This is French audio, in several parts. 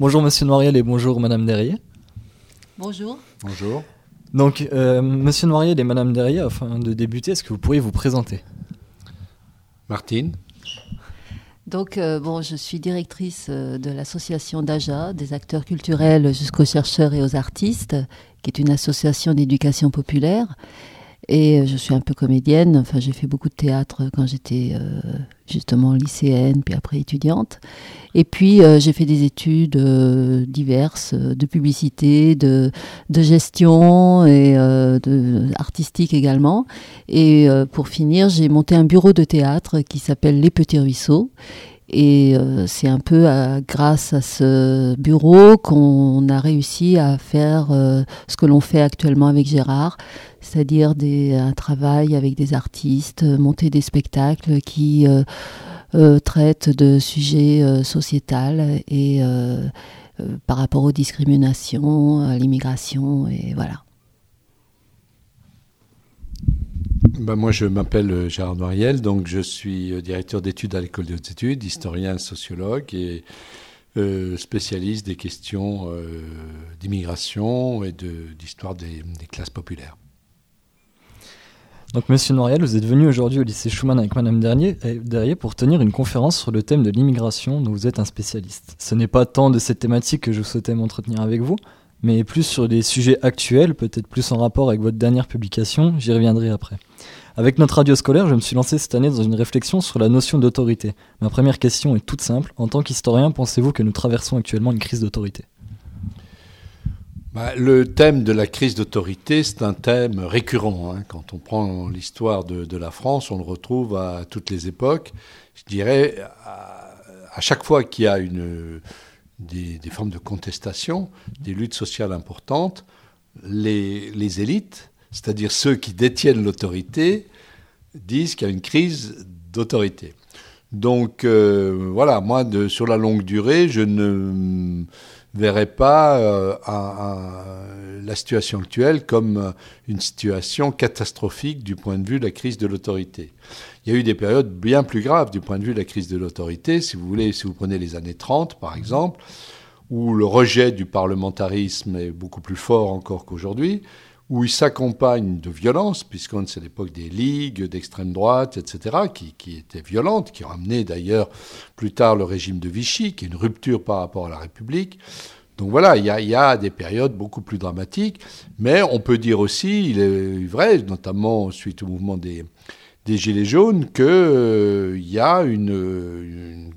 Bonjour Monsieur Noiriel et bonjour Madame Derrier. Bonjour. Bonjour. Donc euh, Monsieur Noiriel et Madame Derrier, afin de débuter, est-ce que vous pourriez vous présenter? Martine. Donc, euh, bon, je suis directrice euh, de l'association DAJA, des acteurs culturels jusqu'aux chercheurs et aux artistes, qui est une association d'éducation populaire. Et euh, je suis un peu comédienne. Enfin, j'ai fait beaucoup de théâtre quand j'étais euh, justement lycéenne, puis après étudiante. Et puis, euh, j'ai fait des études euh, diverses euh, de publicité, de, de gestion et euh, de, artistique également. Et pour finir, j'ai monté un bureau de théâtre qui s'appelle Les Petits Ruisseaux. Et euh, c'est un peu à- grâce à ce bureau qu'on a réussi à faire euh, ce que l'on fait actuellement avec Gérard, c'est-à-dire un travail avec des artistes, euh, monter des spectacles qui euh, euh, traitent de sujets euh, sociétals et euh, euh, par rapport aux discriminations, à l'immigration, et voilà. Ben, moi, je m'appelle euh, Gérard Noiriel, donc je suis euh, directeur d'études à l'école des hautes études, historien, sociologue et euh, spécialiste des questions d'immigration et de- d'histoire des, des classes populaires. Donc Monsieur Noiriel, vous êtes venu aujourd'hui au lycée Schumann avec Madame Derrier, euh, Derrier pour tenir une conférence sur le thème de l'immigration dont vous êtes un spécialiste. Ce n'est pas tant de cette thématique que je souhaitais m'entretenir avec vous, mais plus sur des sujets actuels, peut-être plus en rapport avec votre dernière publication, j'y reviendrai après. Avec notre radio scolaire, je me suis lancé cette année dans une réflexion sur la notion d'autorité. Ma première question est toute simple. En tant qu'historien, pensez-vous que nous traversons actuellement une crise d'autorité? Bah, le thème de la crise d'autorité, c'est un thème récurrent. hein. Quand on prend l'histoire de, la France, on le retrouve à toutes les époques. Je dirais, à chaque fois qu'il y a une, des, formes de contestation, des luttes sociales importantes, les, élites, c'est-à-dire ceux qui détiennent l'autorité, disent qu'il y a une crise d'autorité. Donc euh, voilà, moi, sur la longue durée, je ne verrais pas euh, la situation actuelle comme une situation catastrophique du point de vue de la crise de l'autorité. Il y a eu des périodes bien plus graves du point de vue de la crise de l'autorité. Si vous voulez, si vous prenez les années 30, par exemple, où le rejet du parlementarisme est beaucoup plus fort encore qu'aujourd'hui, où il s'accompagne de violence, puisqu'on c'est l'époque des ligues d'extrême droite, etc., qui, qui étaient violentes, qui ont amené d'ailleurs plus tard le régime de Vichy, qui est une rupture par rapport à la République. Donc voilà, il y a, il y a des périodes beaucoup plus dramatiques, mais on peut dire aussi, il est vrai, notamment suite au mouvement des, des Gilets jaunes, qu'il y a une, une,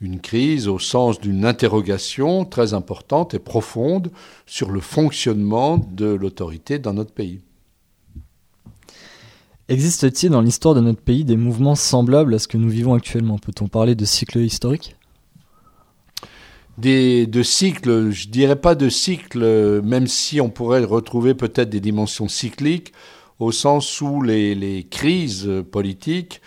une crise au sens d'une interrogation très importante et profonde sur le fonctionnement de l'autorité dans notre pays. Existe-t-il dans l'histoire de notre pays des mouvements semblables à ce que nous vivons actuellement? Peut-on parler de cycle historique Des, de cycles, je dirais pas de cycles, même si on pourrait retrouver peut-être des dimensions cycliques, au sens où les, les crises politiques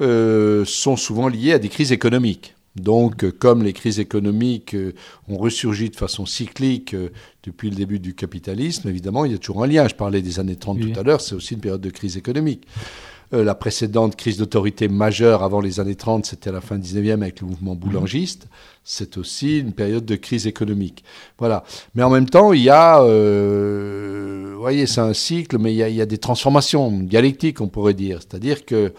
euh, sont souvent liées à des crises économiques. Donc, comme les crises économiques euh, ont ressurgi de façon cyclique euh, depuis le début du capitalisme, évidemment, il y a toujours un lien. Je parlais des années 30 Oui. tout à l'heure, c'est aussi une période de crise économique. Euh, la précédente crise d'autorité majeure avant les années 30, c'était à la fin 19e avec le mouvement boulangiste. C'est aussi une période de crise économique. Voilà. Mais en même temps, il y a, euh, vous voyez, c'est un cycle, mais il y, a, il y a des transformations dialectiques, on pourrait dire. C'est-à-dire que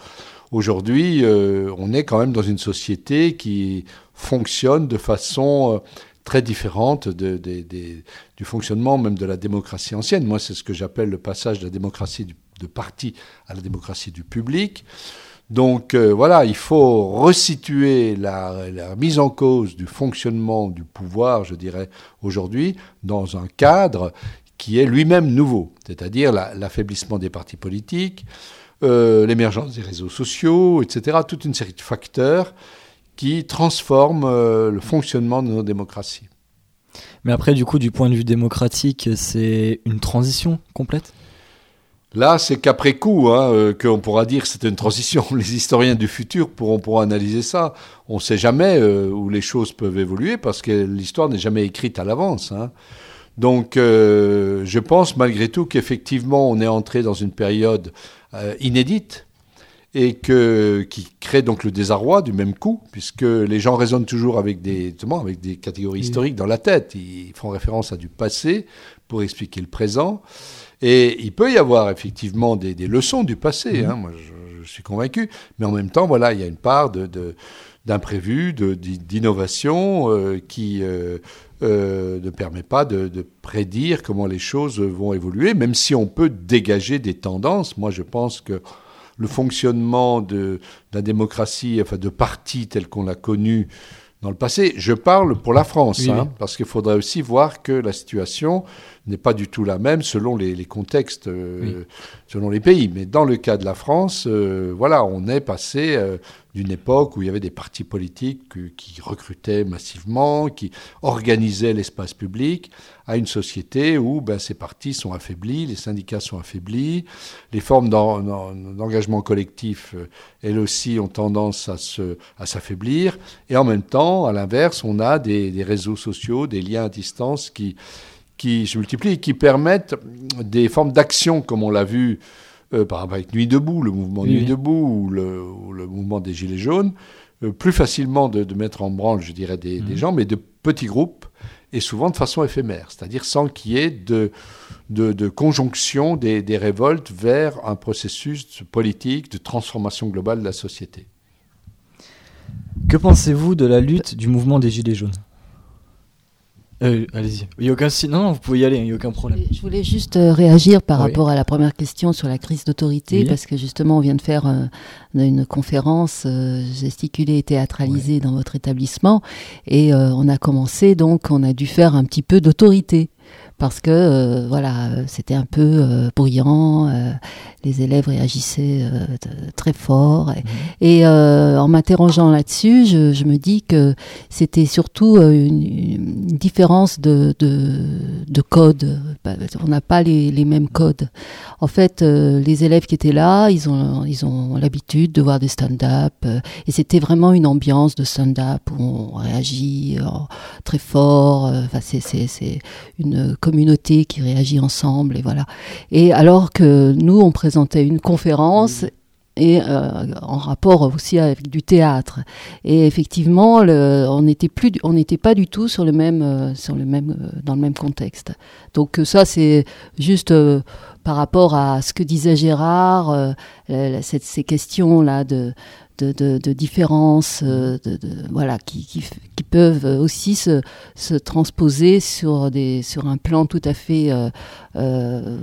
aujourd'hui, euh, on est quand même dans une société qui fonctionne de façon euh, très différente de, de- de- du fonctionnement même de la démocratie ancienne. Moi, c'est ce que j'appelle le passage de la démocratie du- de parti à la démocratie du public. Donc euh, voilà, il faut resituer la, mise en cause du fonctionnement du pouvoir, je dirais, aujourd'hui, dans un cadre qui est lui-même nouveau, c'est-à-dire la- l'affaiblissement des partis politiques, euh, l'émergence des réseaux sociaux, etc., toute une série de facteurs qui transforment euh, le fonctionnement de nos démocraties. Mais après, du coup, du point de vue démocratique, c'est une transition complète? Là, c'est qu'après coup hein, euh, qu'on pourra dire que c'était une transition. Les historiens du futur pourront, pourront analyser ça. On ne sait jamais euh, où les choses peuvent évoluer parce que l'histoire n'est jamais écrite à l'avance. hein. Donc, euh, je pense malgré tout qu'effectivement, on est entré dans une période inédite et que, qui crée donc le désarroi du même coup, puisque les gens raisonnent toujours avec des, avec des catégories historiques dans la tête. Ils font référence à du passé pour expliquer le présent. Et il peut y avoir effectivement des, leçons du passé, hein, moi je, suis convaincu, mais en même temps, voilà, il y a une part de, d'imprévu, d'innovation euh, qui euh, euh, ne permet pas de, de, prédire comment les choses vont évoluer, même si on peut dégager des tendances. Moi, je pense que le fonctionnement de, la démocratie, enfin de parti tel qu'on l'a connu dans le passé. Je parle pour la France, hein, parce qu'il faudrait aussi voir que la situation n'est pas du tout la même selon les, contextes, euh, selon les pays. Mais dans le cas de la France, euh, voilà, on est passé euh, d'une époque où il y avait des partis politiques qui recrutaient massivement, qui organisaient l'espace public, à une société où ben, ces partis sont affaiblis, les syndicats sont affaiblis, les formes d'engagement collectif, elles aussi, ont tendance à s'affaiblir. À et en même temps, à l'inverse, on a des, des réseaux sociaux, des liens à distance qui qui se multiplient et qui permettent des formes d'action, comme on l'a vu euh, par exemple avec Nuit debout, le mouvement Nuit debout ou le, mouvement des Gilets jaunes, euh, plus facilement de, mettre en branle, je dirais, des, mhm. gens, mais de petits groupes et souvent de façon éphémère, c'est-à-dire sans qu'il y ait de, de, conjonction des, des, révoltes vers un processus politique de transformation globale de la société. Que pensez-vous de la lutte du mouvement des Gilets jaunes? Euh, allez-y. Il y a aucun non, vous pouvez y aller, il n'y a aucun problème. Je voulais juste euh, réagir par rapport à la première question sur la crise d'autorité, parce que justement, on vient de faire euh, une conférence gesticulée et théâtralisée dans votre établissement, et on a commencé donc, on a dû faire un petit peu d'autorité parce que euh, voilà, c'était un peu euh, bruyant, euh, les élèves réagissaient très fort. Et, mmh. en m'interrogeant là-dessus, je, me dis que c'était surtout une, différence de, de, code. On n'a pas les, les, mêmes codes. En fait, les élèves qui étaient là, ils ont ils ont l'habitude de voir des stand-up, et c'était vraiment une ambiance de stand-up où on réagit très fort. Enfin, c'est une communauté qui réagit ensemble et voilà. Et alors que nous, on présentait une conférence. et euh, en rapport aussi avec du théâtre. Et effectivement, on n'était plus, on n'était pas du tout sur le même, euh, sur le même, euh, dans le même contexte. Donc ça, c'est juste par rapport à ce que disait Gérard, ces questions là de de, différences, euh, voilà, qui, peuvent aussi se, se, transposer sur, des, sur un plan tout à fait euh, euh,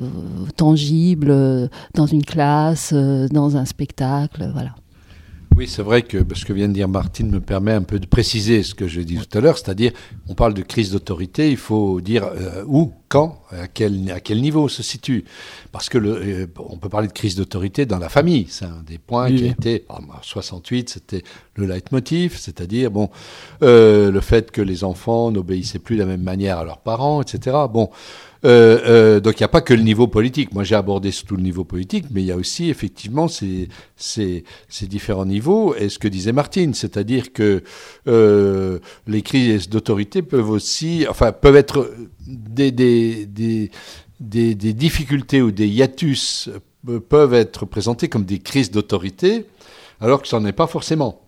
tangible, dans une classe, dans un spectacle, voilà. Oui, c'est vrai que ce que vient de dire Martine me permet un peu de préciser ce que j'ai dit tout à l'heure, c'est-à-dire on parle de crise d'autorité, il faut dire euh, où, quand, à quel, à quel niveau se situe. Parce que le, euh, on peut parler de crise d'autorité dans la famille, c'est un des points qui a été, en 68, c'était le leitmotiv, c'est-à-dire bon, euh, le fait que les enfants n'obéissaient plus de la même manière à leurs parents, etc. Bon. Euh, euh, donc il n'y a pas que le niveau politique. Moi j'ai abordé surtout le niveau politique, mais il y a aussi effectivement ces, ces, ces différents niveaux. Et ce que disait Martine, c'est-à-dire que euh, les crises d'autorité peuvent aussi, enfin peuvent être des difficultés ou des hiatus peuvent être présentés comme des crises d'autorité, alors que ce n'en est pas forcément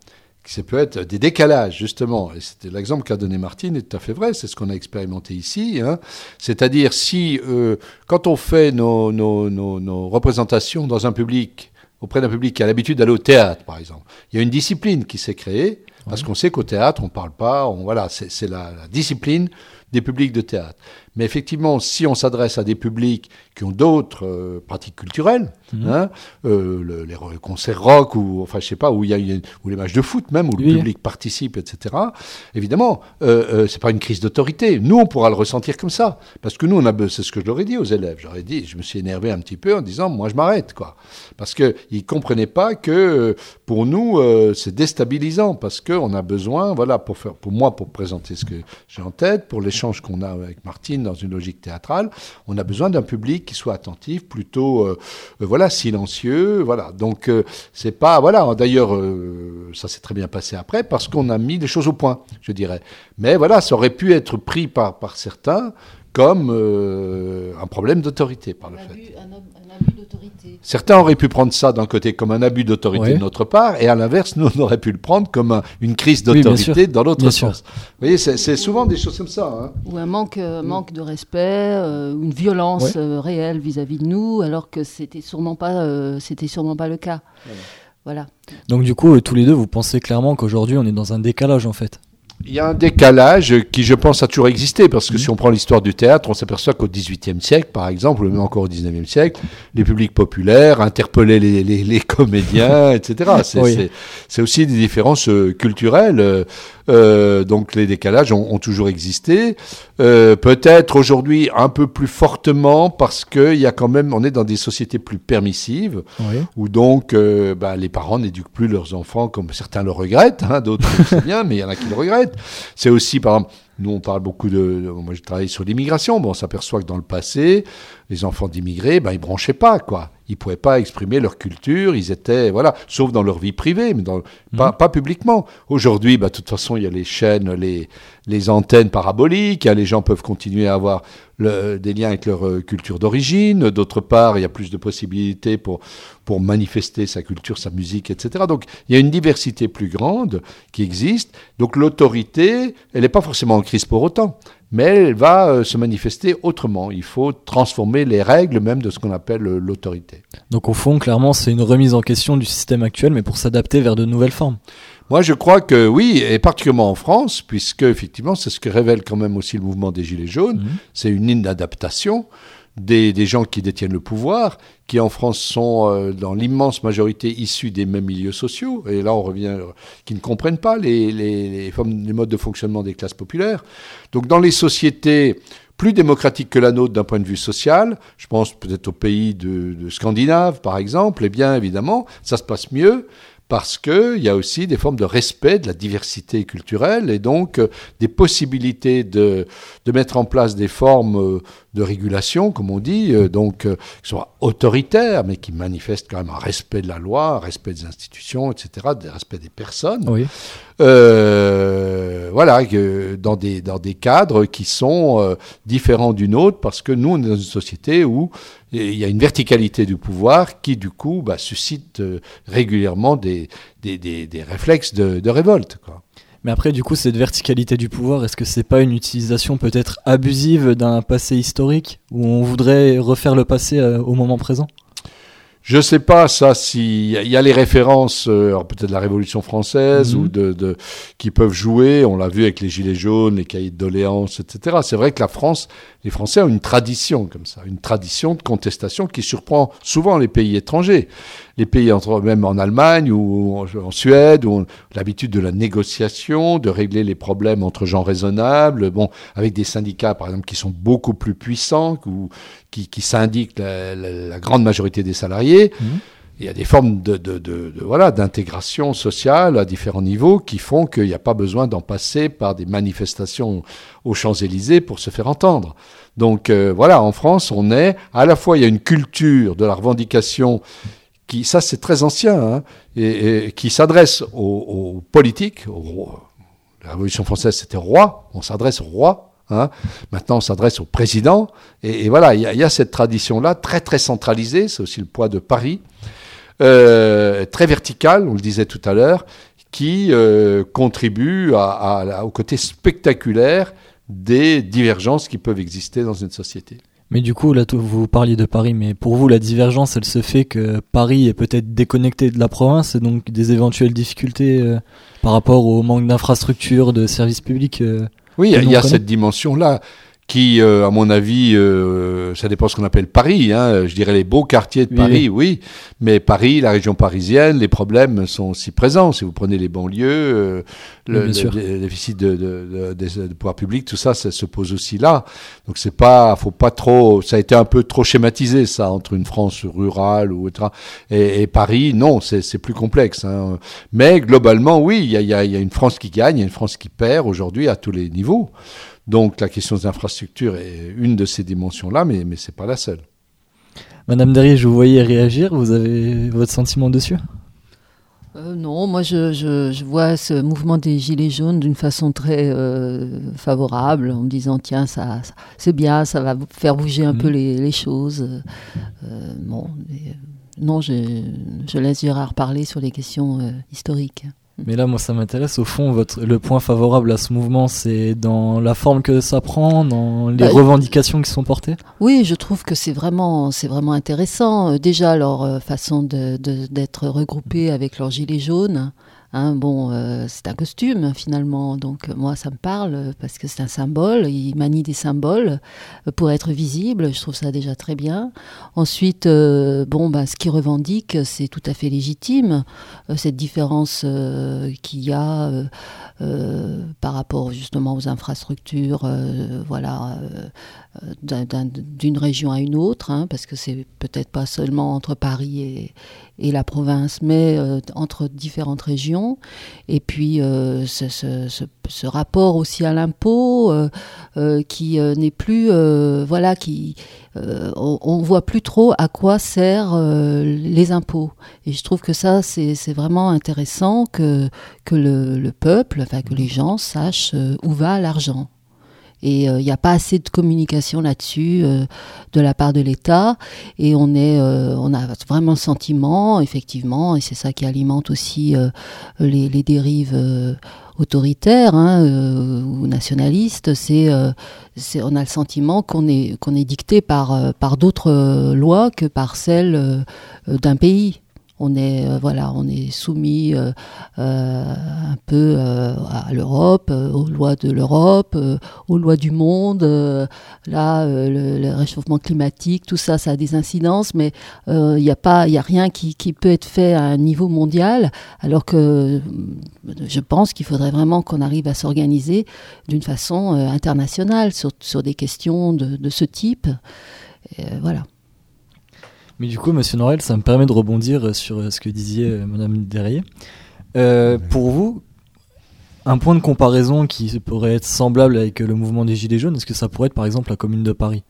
ça peut être des décalages, justement. Et c'était l'exemple qu'a donné Martine, est tout à fait vrai, c'est ce qu'on a expérimenté ici. Hein. C'est-à-dire, si, euh, quand on fait nos, nos, nos, nos, représentations dans un public, auprès d'un public qui a l'habitude d'aller au théâtre, par exemple, il y a une discipline qui s'est créée, parce qu'on sait qu'au théâtre, on ne parle pas, on, voilà, c'est la, la discipline des publics de théâtre. Mais effectivement, si on s'adresse à des publics qui ont d'autres euh, pratiques culturelles, mhm. hein, euh, les concerts rock ou enfin je sais pas où il y a ou les matchs de foot même où le public participe, etc. Évidemment, euh, euh, c'est pas une crise d'autorité. Nous, on pourra le ressentir comme ça parce que nous, on a, c'est ce que je leur ai dit aux élèves. J'aurais dit, je me suis énervé un petit peu en disant, moi, je m'arrête, quoi, parce que ils comprenaient pas que pour nous, c'est déstabilisant parce que on a besoin, voilà, pour faire, pour moi, pour présenter ce que j'ai en tête, pour l'échange qu'on a avec Martine dans une logique théâtrale, on a besoin d'un public qui soit attentif, plutôt euh, euh, voilà silencieux, voilà. Donc euh, c'est pas voilà. D'ailleurs, ça s'est très bien passé après parce qu'on a mis des choses au point, je dirais. Mais voilà, ça aurait pu être pris par par certains comme un problème d'autorité par le fait. Certains auraient pu prendre ça d'un côté comme un abus d'autorité de notre part, et à l'inverse, nous, on aurait pu le prendre comme une crise d'autorité dans l'autre sens. Vous voyez, c'est souvent des choses comme ça. Hein. Ou un manque, euh, manque de respect, euh, une violence euh, réelle vis-à-vis de nous, alors que c'était sûrement pas, c'était sûrement pas le cas. Voilà. Donc du coup, tous les deux, vous pensez clairement qu'aujourd'hui, on est dans un décalage en fait il y a un décalage qui, je pense, a toujours existé, parce que mhm. si on prend l'histoire du théâtre, on s'aperçoit qu'au XVIIIe siècle, par exemple, ou même encore au XIXe siècle, les publics populaires interpellaient les, les, les comédiens, etc. C'est aussi des différences euh, culturelles. Euh, euh, donc les décalages ont, ont toujours existé. Euh, Peut-être aujourd'hui un peu plus fortement parce qu'il y a quand même, on est dans des sociétés plus permissives, oui. où donc euh, bah, les parents n'éduquent plus leurs enfants comme certains le regrettent, hein, d'autres c'est bien, mais il y en a qui le regrettent. C'est aussi par exemple nous, on parle beaucoup de. Moi, je travaille sur l'immigration. Bon, on s'aperçoit que dans le passé, les enfants d'immigrés, ben, ils branchaient pas, quoi. Ils pouvaient pas exprimer leur culture. Ils étaient, voilà, sauf dans leur vie privée, mais dans, pas, mhm. pas, publiquement. Aujourd'hui, ben, de toute façon, il y a les chaînes, les, les antennes paraboliques. Hein, les gens peuvent continuer à avoir des liens avec leur euh, culture d'origine. D'autre part, il y a plus de possibilités pour, pour manifester sa culture, sa musique, etc. Donc, il y a une diversité plus grande qui existe. Donc, l'autorité, elle n'est pas forcément en crise pour autant mais elle va euh, se manifester autrement. Il faut transformer les règles même de ce qu'on appelle euh, l'autorité. Donc au fond, clairement, c'est une remise en question du système actuel, mais pour s'adapter vers de nouvelles formes. Moi, je crois que oui, et particulièrement en France, puisque effectivement, c'est ce que révèle quand même aussi le mouvement des Gilets jaunes, mhm. c'est une inadaptation des, des, gens qui détiennent le pouvoir, qui en France sont euh, dans l'immense majorité issus des mêmes milieux sociaux, et là on revient, euh, qui ne comprennent pas les, les, les, les, modes de fonctionnement des classes populaires. Donc dans les sociétés plus démocratiques que la nôtre d'un point de vue social, je pense peut-être aux pays de, de Scandinave par exemple, eh bien évidemment ça se passe mieux parce qu'il y a aussi des formes de respect de la diversité culturelle et donc euh, des possibilités de, de mettre en place des formes euh, de régulation, comme on dit, euh, donc qui soient autoritaires, mais qui manifestent quand même un respect de la loi, un respect des institutions, etc., un respect des personnes. Oui. Euh, voilà, dans des, cadres qui sont différents d'une autre, parce que nous, on est dans une société où il y a une verticalité du pouvoir qui, du coup, bah, suscite euh, régulièrement des, réflexes de, révolte. Mais après, du coup, cette verticalité du pouvoir, est-ce que c'est pas une utilisation peut-être abusive d'un passé historique où on voudrait refaire le passé euh, au moment présent? Je sais pas ça si il y a les références euh, peut-être de la Révolution française ou mhm. de, de, qui peuvent jouer. On l'a vu avec les gilets jaunes, les cahiers de doléances, etc. C'est vrai que la France, les Français ont une tradition comme ça, une tradition de contestation qui surprend souvent les pays étrangers les pays, entre, même en Allemagne ou en, Suède, où l'habitude de la négociation, de régler les problèmes entre gens raisonnables, bon, avec des syndicats, par exemple, qui sont beaucoup plus puissants, ou, qui, qui syndiquent la, la, grande majorité des salariés. Mmh. Il y a des formes de, de, de, de voilà d'intégration sociale à différents niveaux qui font qu'il n'y a pas besoin d'en passer par des manifestations aux Champs-Élysées pour se faire entendre. Donc euh, voilà, en France, on est à la fois il y a une culture de la revendication qui, ça c'est très ancien, hein, et, qui s'adresse aux, politiques. La Révolution française c'était roi, on s'adresse au roi. Hein. Maintenant, on s'adresse au président. Et, voilà, il y, a cette tradition-là, très très centralisée, c'est aussi le poids de Paris, euh, très verticale, on le disait tout à l'heure, qui euh, contribue au côté spectaculaire des divergences qui peuvent exister dans une société. Mais du coup, là, vous parliez de Paris, mais pour vous, la divergence, elle se fait que Paris est peut-être déconnecté de la province, et donc des éventuelles difficultés euh, par rapport au manque d'infrastructures, de services publics. Euh, oui, il y a cette dimension-là qui, euh, à mon avis, euh, ça dépend ce qu'on appelle Paris. Hein, je dirais les beaux quartiers de Paris, oui. oui. Mais Paris, la région parisienne, les problèmes sont aussi présents. Si vous prenez les banlieues, euh, le, le, le, déficit de, de, de, de, pouvoir public, tout ça, ça se pose aussi là. Donc c'est pas, faut pas trop. Ça a été un peu trop schématisé ça entre une France rurale ou autre et, et Paris. Non, c'est plus complexe. Hein. Mais globalement, oui, il y a, y, a, y a une France qui gagne, il y a une France qui perd aujourd'hui à tous les niveaux. Donc la question des infrastructures est une de ces dimensions-là, mais, mais ce n'est pas la seule. Madame Derrier, je vous voyais réagir, vous avez votre sentiment dessus? Euh, non, moi je, je, vois ce mouvement des Gilets jaunes d'une façon très euh, favorable, en me disant tiens, ça, c'est bien, ça va faire bouger un peu mhm. les, les choses. Euh, bon, non, je, je, laisse Gérard parler sur les questions historiques. Mais là, moi, ça m'intéresse. Au fond, votre, le point favorable à ce mouvement, c'est dans la forme que ça prend, dans les bah, revendications qui sont portées? Oui, je trouve que c'est vraiment, c'est vraiment intéressant. Déjà, leur façon d'être de, d'être regroupés avec leurs gilets jaunes. Hein, bon, euh, c'est un costume finalement, donc moi ça me parle parce que c'est un symbole. Il manie des symboles euh, pour être visible. Je trouve ça déjà très bien. Ensuite, euh, bon, bah, ce qu'il revendique, c'est tout à fait légitime. cette différence qu'il y a par rapport justement aux infrastructures, voilà, d'une région à une autre, hein, parce que c'est peut-être pas seulement entre Paris et, et la province, mais euh, entre différentes régions. Et puis euh, ce, rapport aussi à l'impôt euh, qui n'est plus, voilà, qui on, on, voit plus trop à quoi servent les impôts. Et je trouve que ça c'est vraiment intéressant que que le, le peuple, enfin que les gens sachent où va l'argent. Et il euh, n'y a pas assez de communication là-dessus euh, de la part de l'État. Et on est, euh, on a vraiment le sentiment, effectivement, et c'est ça qui alimente aussi les, les, dérives autoritaires hein, ou nationalistes. C'est, c'est, on a le sentiment qu'on est, qu'on est dicté par, par d'autres lois que par celles d'un pays on est euh, on est soumis euh, euh, un peu à l'Europe, aux lois de l'Europe, aux lois du monde. là, le, réchauffement climatique, tout ça, ça a des incidences, mais il n'y a a rien qui, peut être fait à un niveau mondial, alors que je pense qu'il faudrait vraiment qu'on arrive à s'organiser d'une façon internationale sur, des questions de, ce type. voilà. Mais du coup, Monsieur Norel, ça me permet de rebondir sur euh, ce que disait euh, Madame Derrier. Euh, pour vous, un point de comparaison qui pourrait être semblable avec le mouvement des Gilets jaunes, est-ce que ça pourrait être par exemple la Commune de Paris?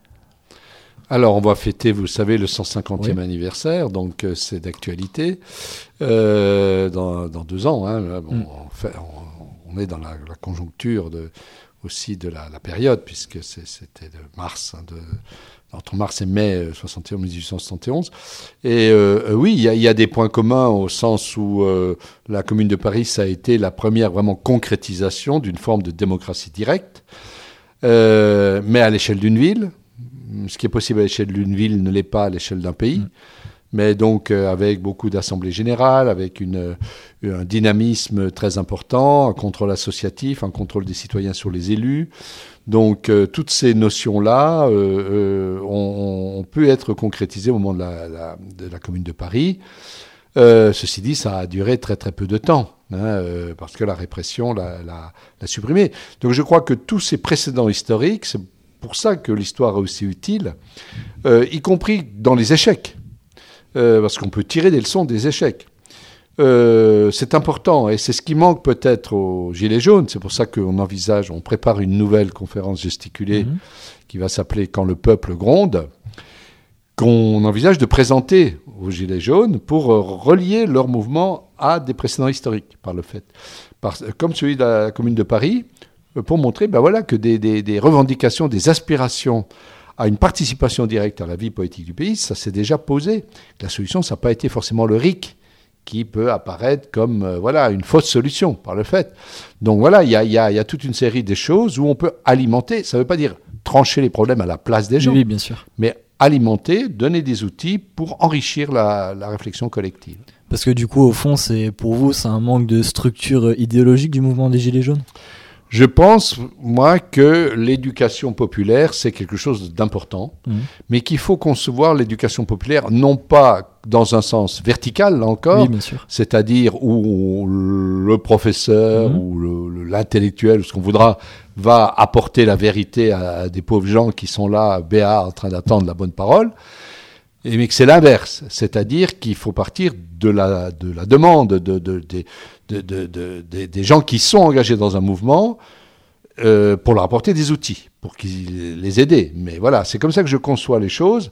Alors, on va fêter, vous savez, le 150e anniversaire, donc c'est d'actualité. dans, deux ans, hein, mm. on, est dans la, conjoncture de, aussi de la, période, puisque c'était de mars hein, de, entre mars et mai 1871. Euh, et euh, euh, oui, il y, a des points communs au sens où la Commune de Paris, ça a été la première vraiment concrétisation d'une forme de démocratie directe, mais à l'échelle d'une ville. Ce qui est possible à l'échelle d'une ville ne l'est pas à l'échelle d'un pays. Mm. Mais donc avec beaucoup d'assemblées générales, avec une, un dynamisme très important, un contrôle associatif, un contrôle des citoyens sur les élus, donc euh, toutes ces notions-là euh, euh, ont, pu être concrétisées au moment de la, Commune de Paris. ceci dit, ça a duré très très peu de temps, hein, parce que la répression l'a supprimé. Donc je crois que tous ces précédents historiques, c'est pour ça que l'histoire est aussi utile, y compris dans les échecs, parce qu'on peut tirer des leçons des échecs. Euh, c'est important et c'est ce qui manque peut-être aux Gilets jaunes. C'est pour ça qu'on envisage, on prépare une nouvelle conférence gesticulée mhm. qui va s'appeler Quand le peuple gronde, qu'on envisage de présenter aux Gilets jaunes pour relier leur mouvement à des précédents historiques par le fait. comme celui de la Commune de Paris, pour montrer ben voilà, que des, des revendications, des aspirations à une participation directe à la vie politique du pays, ça s'est déjà posé. La solution, ça n'a pas été forcément le RIC qui peut apparaître comme euh, voilà une fausse solution par le fait. Donc voilà, il y a, y a, toute une série de choses où on peut alimenter. Ça ne veut pas dire trancher les problèmes à la place des gens, oui, bien sûr. mais alimenter, donner des outils pour enrichir la, la réflexion collective. Parce que du coup, au fond, c'est pour vous, c'est un manque de structure idéologique du mouvement des Gilets jaunes? Je pense, moi, que l'éducation populaire, c'est quelque chose d'important, mmh. mais qu'il faut concevoir l'éducation populaire non pas dans un sens vertical, là encore, c'est-à-dire où le professeur mmh. ou l'intellectuel, ou ce qu'on voudra, va apporter la vérité à, des pauvres gens qui sont là, béats, en train d'attendre la bonne parole, et mais que c'est l'inverse, c'est-à-dire qu'il faut partir de la, de la demande de, de, des gens qui sont engagés dans un mouvement euh, pour leur apporter des outils, pour qu'ils les aider. Mais voilà, c'est comme ça que je conçois les choses.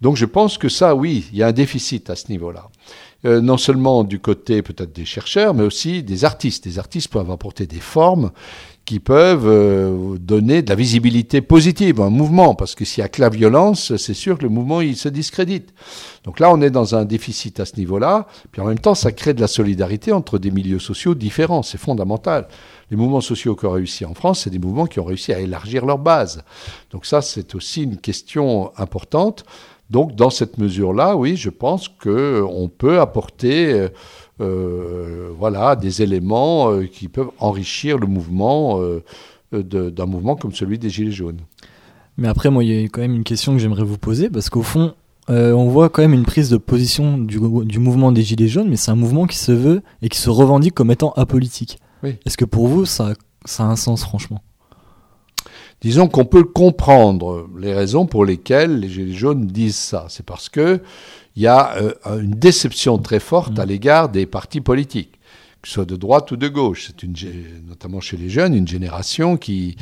Donc je pense que ça, oui, il y a un déficit à ce niveau-là. non seulement du côté peut-être des chercheurs, mais aussi des artistes. Les artistes peuvent apporter des formes qui peuvent euh, donner de la visibilité positive à un mouvement, parce que s'il n'y a que la violence, c'est sûr que le mouvement il se discrédite. Donc là, on est dans un déficit à ce niveau-là, puis en même temps, ça crée de la solidarité entre des milieux sociaux différents, c'est fondamental. Les mouvements sociaux qui ont réussi en France, c'est des mouvements qui ont réussi à élargir leur base. Donc ça, c'est aussi une question importante. Donc dans cette mesure-là, oui, je pense qu'on peut apporter... Euh, euh, voilà, des éléments euh, qui peuvent enrichir le mouvement euh, d'un mouvement comme celui des Gilets jaunes. Mais après, moi, il y a quand même une question que j'aimerais vous poser, parce qu'au fond, on voit quand même une prise de position du, mouvement des Gilets jaunes, mais c'est un mouvement qui se veut et qui se revendique comme étant apolitique. Est-ce que pour vous, ça, ça a un sens, franchement? Disons qu'on peut comprendre les raisons pour lesquelles les Gilets jaunes disent ça. C'est parce que il y a euh, une déception très forte à mm. l'égard des partis politiques, que ce soit de droite ou de gauche. C'est une, notamment chez les jeunes, une génération qui,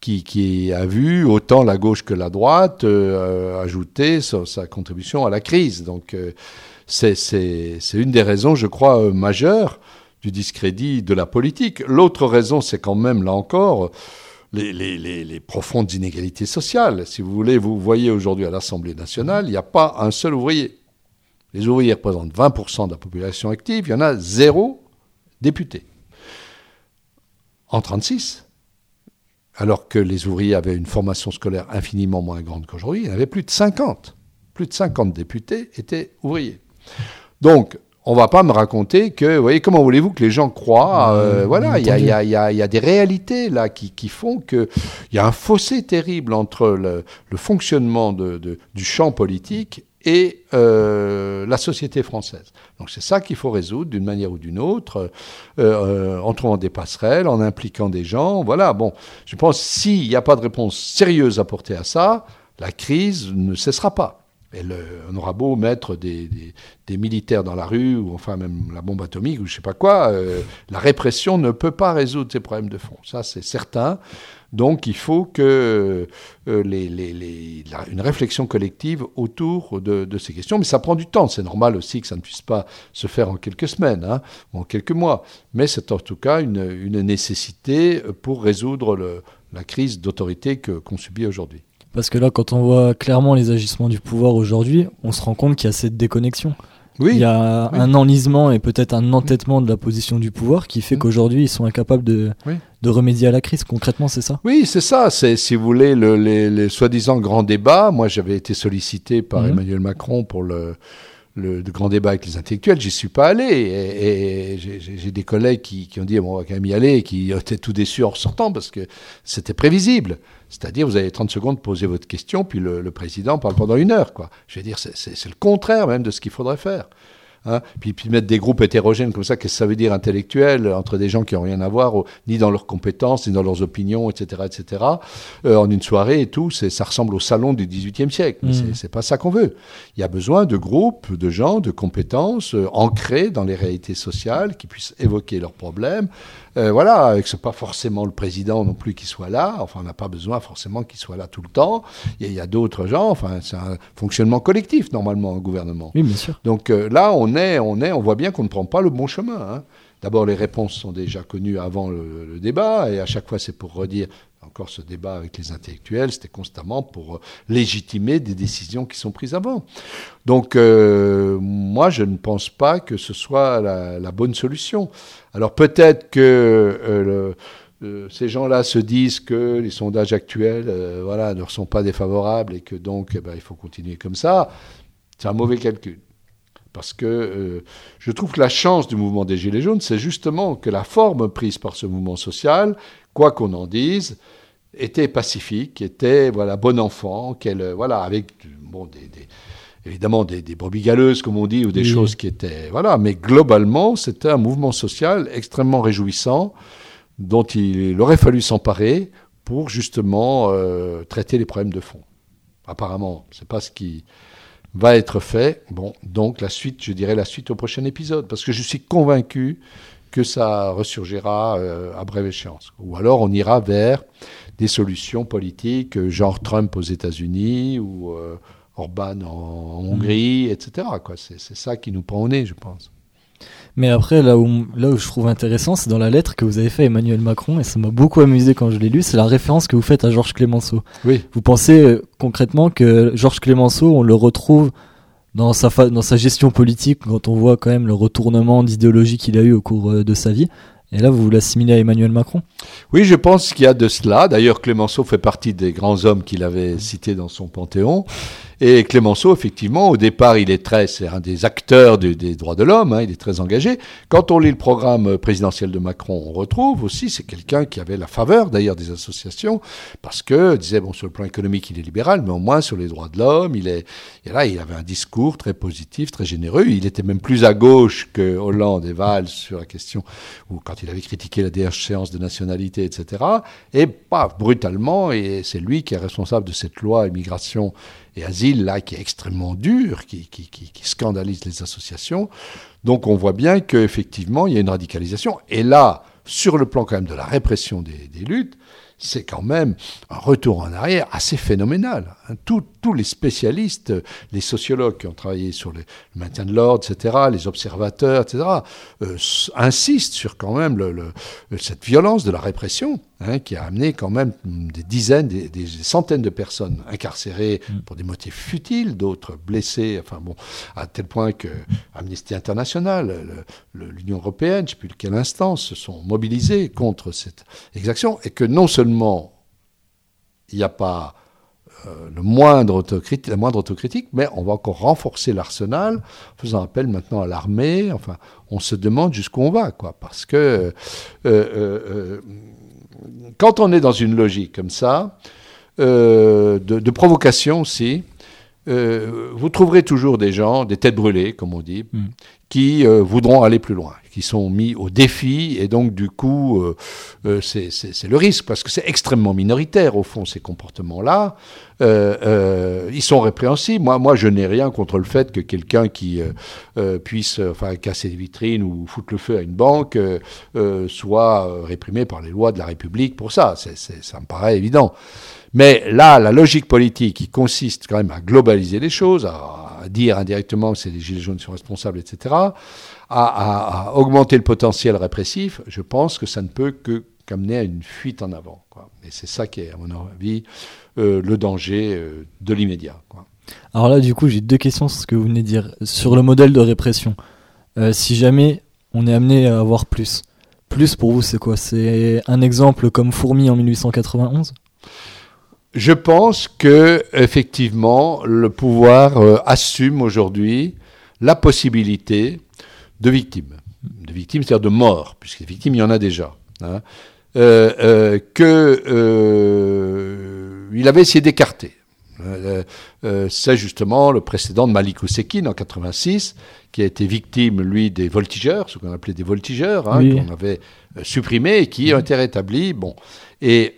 qui, qui a vu autant la gauche que la droite euh, ajouter sa, contribution à la crise. Donc euh, c'est une des raisons, je crois, majeures du discrédit de la politique. L'autre raison, c'est quand même, là encore, les, les, les, les, profondes inégalités sociales. Si vous voulez, vous voyez aujourd'hui à l'Assemblée nationale, il n'y a pas un seul ouvrier. Les ouvriers représentent 20% de la population active, il y en a zéro député. En 36, alors que les ouvriers avaient une formation scolaire infiniment moins grande qu'aujourd'hui, il y en avait plus de 50. Plus de 50 députés étaient ouvriers. Donc, on ne va pas me raconter que, vous voyez, comment voulez-vous que les gens croient euh, Voilà, il y, a, des réalités là qui, font qu'il y a un fossé terrible entre le, fonctionnement du champ politique et euh, la société française. Donc c'est ça qu'il faut résoudre d'une manière ou d'une autre, euh, euh, en trouvant des passerelles, en impliquant des gens. Voilà, bon, je pense s'il n'y a pas de réponse sérieuse apportée à ça, la crise ne cessera pas. On aura beau mettre des, militaires dans la rue, ou enfin même la bombe atomique, ou je sais pas quoi, la répression ne peut pas résoudre ces problèmes de fond. Ça, c'est certain. Donc il faut que euh, les, une réflexion collective autour de, ces questions. Mais ça prend du temps. C'est normal aussi que ça ne puisse pas se faire en quelques semaines hein, ou en quelques mois. Mais c'est en tout cas une, nécessité pour résoudre la crise d'autorité qu'on subit aujourd'hui. Parce que là, quand on voit clairement les agissements du pouvoir aujourd'hui, on se rend compte qu'il y a cette déconnexion. Il y a un enlisement et peut-être un entêtement de la position du pouvoir qui fait mm. qu'aujourd'hui ils sont incapables de, de remédier à la crise. Concrètement, c'est ça? Oui, c'est ça. C'est, si vous voulez, le, les, soi-disant grands débats. Moi, j'avais été sollicité par mm. Emmanuel Macron pour le, le, grand débat avec les intellectuels. J'y suis pas allé. Et, j'ai, des collègues qui, ont dit bon, on va quand même y aller et qui étaient tout déçus en sortant parce que c'était prévisible. C'est-à-dire, vous avez 30 secondes pour poser votre question, puis le, président parle pendant une heure. Je veux dire, c'est le contraire même de ce qu'il faudrait faire. Hein. puis, puis, mettre des groupes hétérogènes comme ça, qu'est-ce que ça veut dire intellectuel entre des gens qui n'ont rien à voir, ni dans leurs compétences, ni dans leurs opinions, etc., etc. Euh, en une soirée et tout, ça ressemble au salon du XVIIIe siècle. Mmh. C'est pas ça qu'on veut. Il y a besoin de groupes, de gens, de compétences euh, ancrés dans les réalités sociales, qui puissent évoquer leurs problèmes, euh, voilà, que ce pas forcément le président non plus qui soit là. Enfin, on n'a pas besoin forcément qu'il soit là tout le temps. Il y a, d'autres gens. Enfin, c'est un fonctionnement collectif normalement un gouvernement. Oui, bien sûr. Donc euh, là, on est, on est, on voit bien qu'on ne prend pas le bon chemin. Hein. D'abord, les réponses sont déjà connues avant le, débat, et à chaque fois, c'est pour redire encore ce débat avec les intellectuels, c'était constamment pour légitimer des décisions qui sont prises avant. Donc, euh, moi, je ne pense pas que ce soit la bonne solution. Alors peut-être que euh, euh, ces gens-là se disent que les sondages actuels euh, voilà, ne sont pas défavorables et que donc eh ben, il faut continuer comme ça. C'est un mauvais calcul. Parce que je trouve que la chance du mouvement des Gilets jaunes, c'est justement que la forme prise par ce mouvement social, quoi qu'on en dise, était pacifique, était voilà bon enfant, qu'elle voilà avec bon des évidemment des, brebis galeuses, comme on dit, ou des choses qui étaient. Voilà, mais globalement, c'était un mouvement social extrêmement réjouissant dont il aurait fallu s'emparer pour justement euh, traiter les problèmes de fond. Apparemment, c'est pas ce qui va être fait. Bon, donc la suite, je dirais la suite au prochain épisode, parce que je suis convaincu que ça ressurgira euh, à brève échéance. Ou alors on ira vers des solutions politiques, euh, genre Trump aux États-Unis ou Orban en, Hongrie, etc. C'est ça qui nous prend au nez, je pense. Mais après, là où, là où je trouve intéressant, c'est dans la lettre que vous avez fait à Emmanuel Macron, et ça m'a beaucoup amusé quand je l'ai lu, c'est la référence que vous faites à Georges Clémenceau. Oui. Vous pensez euh, concrètement que Georges Clémenceau, on le retrouve dans sa, gestion politique, quand on voit quand même le retournement d'idéologie qu'il a eu au cours euh, de sa vie. Et là, vous l'assimilez à Emmanuel Macron? Oui, je pense qu'il y a de cela. D'ailleurs, Clémenceau fait partie des grands hommes qu'il avait cités dans son panthéon. Et Clémenceau, effectivement, au départ, il est très, c'est un des acteurs des droits de l'homme, hein, il est très engagé. Quand on lit le programme présidentiel de Macron, on retrouve aussi, c'est quelqu'un qui avait la faveur d'ailleurs des associations, parce que, disait, bon, sur le plan économique, il est libéral, mais au moins sur les droits de l'homme, il est, et là, il avait un discours très positif, très généreux. Il était même plus à gauche que Hollande et Valls sur la question, ou quand il avait critiqué la déchéance de nationalité, etc. Et, pas brutalement, et c'est lui qui est responsable de cette loi immigration et asile là qui est extrêmement dur, qui, scandalise les associations. Donc on voit bien qu'effectivement il y a une radicalisation. Et là, sur le plan quand même de la répression des luttes, c'est quand même un retour en arrière assez phénoménal. Tous, les spécialistes, les sociologues qui ont travaillé sur le maintien de l'ordre, etc., les observateurs, etc., euh, insistent sur quand même le, cette violence de la répression hein, qui a amené quand même des dizaines, des, centaines de personnes incarcérées mm. pour des motifs futiles, d'autres blessées, enfin bon, à tel point que Amnesty International, l'Union européenne, je ne sais plus quelle instance, se sont mobilisés contre cette exaction et que non seulement il n'y a pas le moindre la moindre autocritique, mais on va encore renforcer l'arsenal, faisant appel maintenant à l'armée. Enfin, on se demande jusqu'où on va, quoi, parce que euh, euh, quand on est dans une logique comme ça, de, provocation aussi, vous trouverez toujours des gens, des têtes brûlées, comme on dit, mm. qui voudront aller plus loin qui sont mis au défi. Et donc, du coup, euh, euh, c'est le risque, parce que c'est extrêmement minoritaire, au fond, ces comportements-là. Euh, ils sont répréhensibles. Moi, moi je n'ai rien contre le fait que quelqu'un qui puisse enfin, casser des vitrines ou foutre le feu à une banque soit réprimé par les lois de la République pour ça. ça me paraît évident. Mais là, la logique politique qui consiste quand même à globaliser les choses, à, dire indirectement que c'est les Gilets jaunes sont responsables, etc., à, augmenter le potentiel répressif, je pense que ça ne peut que qu'amener à une fuite en avant. Et c'est ça qui est, à mon avis, euh, le danger euh, de l'immédiat. Alors là, du coup, j'ai deux questions sur ce que vous venez de dire. Sur le modèle de répression, euh, si jamais on est amené à avoir plus, plus pour vous, c'est quoi? C'est un exemple comme Fourmi en 1891 Je pense que effectivement, le pouvoir assume aujourd'hui la possibilité de victimes. De victimes, c'est-à-dire de morts, puisque des victimes, il y en a déjà. Hein. Euh, euh, que euh, il avait essayé d'écarter. c'est justement le précédent de Malik Oussekine en 86, qui a été victime, lui, des voltigeurs, ce qu'on appelait des voltigeurs, hein, qu'on avait supprimés et qui ont été rétablis. Bon. Et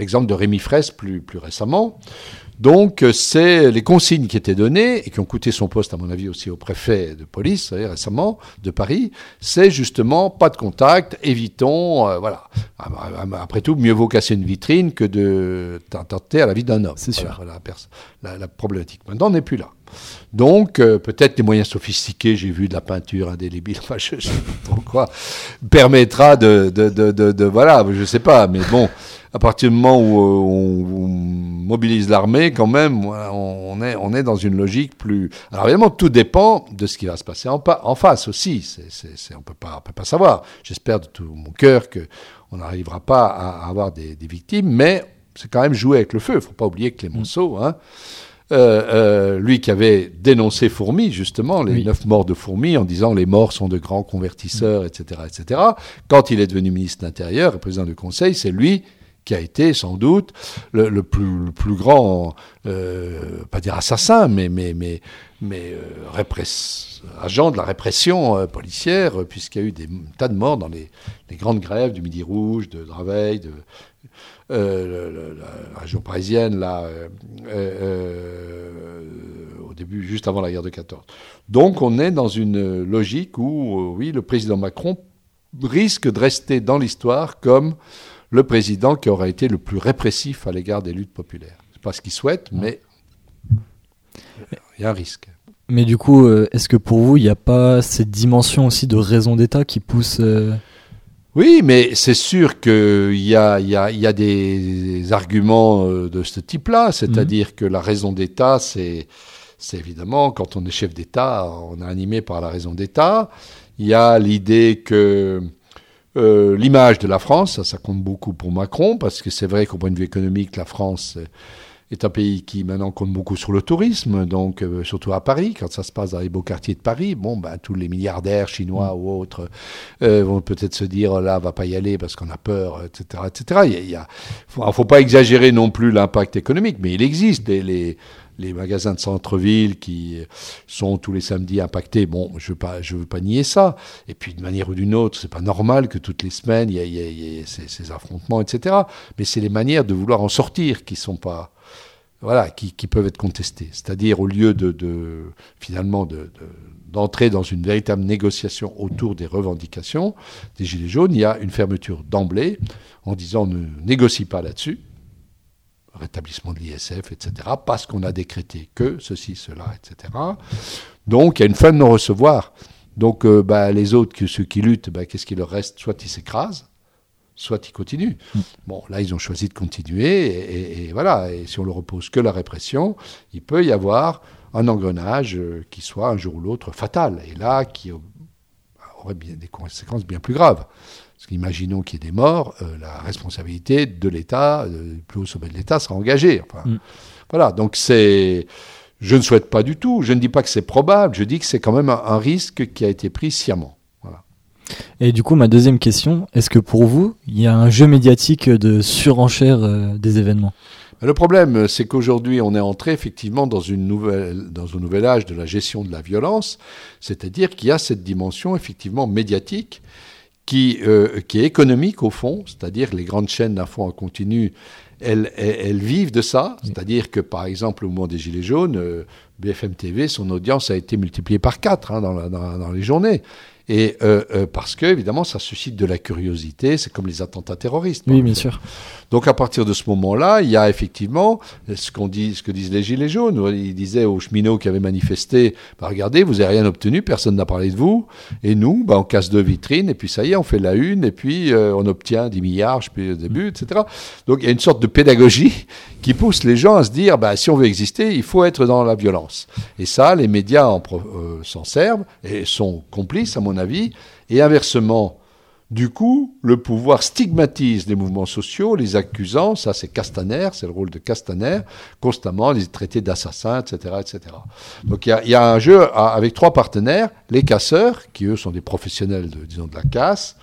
l'exemple de Rémi Fraisse plus, plus récemment. Donc, c'est les consignes qui étaient données et qui ont coûté son poste, à mon avis, aussi au préfet de police récemment de Paris. C'est justement pas de contact, évitons, euh, voilà. Après tout, mieux vaut casser une vitrine que de tenter à la vie d'un homme. C'est sûr. la, la, problématique. Maintenant, on n'est plus là. Donc, euh, peut-être des moyens sophistiqués, j'ai vu de la peinture indélébile, enfin, je ne sais pas trop quoi, permettra de, de, de, de, voilà, je sais pas, mais bon, à partir du moment où euh, on, mobilise l'armée, quand même, on est, on est dans une logique plus. Alors évidemment, tout dépend de ce qui va se passer en, en face aussi. On peut pas, peut pas savoir. J'espère de tout mon cœur que on n'arrivera pas à, avoir des, victimes, mais c'est quand même jouer avec le feu. Il faut pas oublier Clémenceau, hein, euh, euh, lui qui avait dénoncé Fourmi, justement, les neuf morts de Fourmi, en disant les morts sont de grands convertisseurs, etc., etc. Quand il est devenu ministre de l'Intérieur et président du Conseil, c'est lui qui a été sans doute le, plus, grand, euh, pas dire assassin, mais, mais, mais, mais euh, agent de la répression euh, policière, puisqu'il y a eu des tas de morts dans les, les, grandes grèves du Midi Rouge, de Draveil, de la région parisienne, là, au début, juste avant la guerre de 14. Donc on est dans une logique où, oui, le président Macron risque de rester dans l'histoire comme le président qui aura été le plus répressif à l'égard des luttes populaires. C'est pas ce qu'il souhaite, mais Il y a un risque. Mais du coup, euh, est-ce que pour vous, il n'y a pas cette dimension aussi de raison d'État qui pousse euh, Oui, mais c'est sûr qu'il y a, y, a, y a des arguments euh, de ce type-là, c'est-à-dire que la raison d'État, c'est, c'est évidemment, quand on est chef d'État, on est animé par la raison d'État. Il y a l'idée que l'image de la France, ça, compte beaucoup pour Macron, parce que c'est vrai qu'au point de vue économique, la France est un pays qui maintenant compte beaucoup sur le tourisme, donc euh, surtout à Paris, quand ça se passe dans les beaux quartiers de Paris, bon, ben, tous les milliardaires chinois ou autres euh, vont peut-être se dire là, on va pas y aller parce qu'on a peur, etc., etc. Il y faut, pas exagérer non plus l'impact économique, mais il existe les, les les magasins de centre-ville qui sont tous les samedis impactés. Bon, je ne veux, pas nier ça. Et puis, de manière ou d'une autre, c'est pas normal que toutes les semaines, il y ait, ces, affrontements, etc. Mais c'est les manières de vouloir en sortir qui sont pas, voilà, qui, peuvent être contestés. C'est-à-dire, au lieu de, finalement d'entrer dans une véritable négociation autour des revendications des Gilets jaunes, il y a une fermeture d'emblée en disant ne négocie pas là-dessus, rétablissement de l'ISF, etc., parce qu'on a décrété que ceci, cela, etc. Donc, il y a une fin de non-recevoir. Donc, euh, bah, les autres, ceux qui luttent, bah, qu'est-ce qu'il leur reste? Soit ils s'écrasent, soit ils continuent. Mm. Bon, là, ils ont choisi de continuer, et, voilà, et si on ne repose que la répression, il peut y avoir un engrenage euh, qui soit un jour ou l'autre fatal, et là, qui aurait bien des conséquences bien plus graves. Parce qu'imaginons qu'il y ait des morts, euh, la responsabilité de l'État, euh, le plus haut sommet de l'État, sera engagée. Mm. Voilà, donc c'est... Je ne souhaite pas du tout, je ne dis pas que c'est probable, je dis que c'est quand même un risque qui a été pris sciemment. Et du coup, ma deuxième question, est-ce que pour vous, il y a un jeu médiatique de surenchère euh, des événements? Le problème, c'est qu'aujourd'hui, on est entré effectivement dans, une nouvelle, dans un nouvel âge de la gestion de la violence, c'est-à-dire qu'il y a cette dimension effectivement médiatique qui, euh, qui est économique au fond, c'est-à-dire les grandes chaînes d'infos en continu, elles, elles, vivent de ça, c'est-à-dire que par exemple au moment des Gilets jaunes, euh, BFM TV, son audience a été multipliée par 4 hein, dans, dans, dans, les journées. Et euh, euh, parce que, évidemment, ça suscite de la curiosité, c'est comme les attentats terroristes. Oui, bien sûr. Donc à partir de ce moment-là, il y a effectivement ce qu'on dit, ce que disent les gilets jaunes. Ils disaient aux cheminots qui avaient manifesté bah, regardez, vous n'avez rien obtenu, personne n'a parlé de vous, et nous, bah, on casse deux vitrines, et puis ça y est, on fait la une, et puis euh, on obtient 10 milliards, je sais au début, etc. Donc il y a une sorte de pédagogie qui pousse les gens à se dire bah, si on veut exister, il faut être dans la violence. Et ça, les médias s'en servent et sont complices, à mon avis, et inversement du coup, le pouvoir stigmatise les mouvements sociaux, les accusant, ça c'est Castaner, c'est le rôle de Castaner, constamment les traités d'assassins, etc., etc. Donc il y, a un jeu avec trois partenaires, les casseurs, qui eux sont des professionnels, de, disons, de la casse,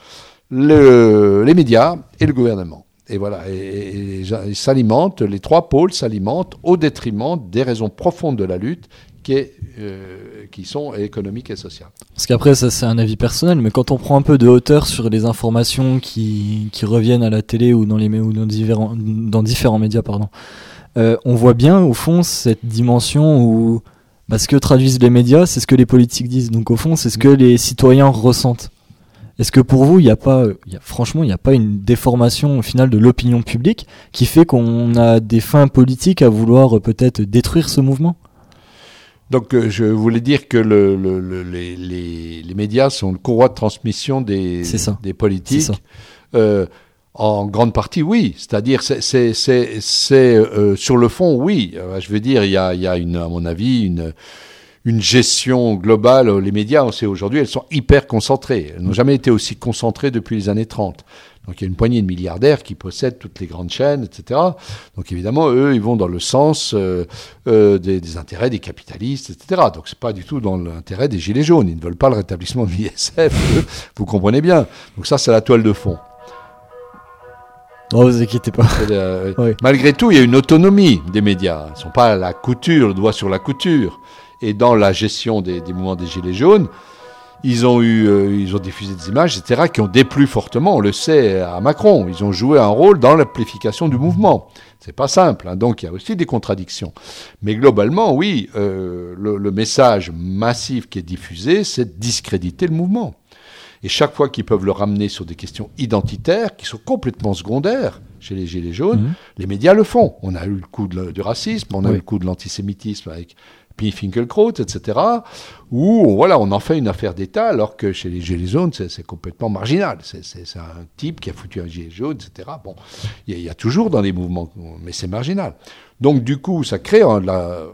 les médias et le gouvernement. Et voilà, ils s'alimentent, les trois pôles s'alimentent au détriment des raisons profondes de la lutte, euh, qui, sont économiques et sociales. Parce qu'après, ça c'est un avis personnel, mais quand on prend un peu de hauteur sur les informations qui, qui reviennent à la télé ou dans, les, ou dans, différents, dans différents médias, pardon, euh, on voit bien au fond cette dimension où bah, ce que traduisent les médias, c'est ce que les politiques disent. Donc au fond, c'est ce que les citoyens ressentent. Est-ce que pour vous, il n'y a pas, y a, franchement, il n'y a pas une déformation au final de l'opinion publique qui fait qu'on a des fins politiques à vouloir peut-être détruire ce mouvement? Donc, euh, je voulais dire que le, le, les, les, les, médias sont le courroie de transmission des, des politiques. Euh, en grande partie, oui. C'est-à-dire, c'est euh, sur le fond, oui. Je veux dire, il y a, y a une, à mon avis une, une gestion globale. Les médias, on sait aujourd'hui, elles sont hyper concentrées. Elles n'ont jamais été aussi concentrées depuis les années 30. Donc il y a une poignée de milliardaires qui possèdent toutes les grandes chaînes, etc. Donc évidemment, eux, ils vont dans le sens euh, euh, des, intérêts des capitalistes, etc. Donc c'est pas du tout dans l'intérêt des gilets jaunes. Ils ne veulent pas le rétablissement de l'ISF. vous comprenez bien. Donc ça, c'est la toile de fond. Oh, vous inquiétez pas. Euh, malgré tout, il y a une autonomie des médias. Ils ne sont pas à la couture, le doigt sur la couture. Et dans la gestion des, des mouvements des gilets jaunes, ils ont eu, euh, ils ont diffusé des images, etc., qui ont déplu fortement, on le sait, à Macron. Ils ont joué un rôle dans l'amplification du mouvement. C'est pas simple, hein, donc il y a aussi des contradictions. Mais globalement, oui, euh, le, le, message massif qui est diffusé, c'est de discréditer le mouvement. Et chaque fois qu'ils peuvent le ramener sur des questions identitaires, qui sont complètement secondaires, chez les Gilets jaunes, mhm. les médias le font. On a eu le coup du racisme, on a eu le coup de l'antisémitisme avec P. Finkelkraut, etc., où voilà, on en fait une affaire d'État, alors que chez les Gilets jaunes, c'est complètement marginal. C'est un type qui a foutu un gilet jaune, etc. Bon, il y, a toujours dans les mouvements, mais c'est marginal. Donc, du coup, ça crée la,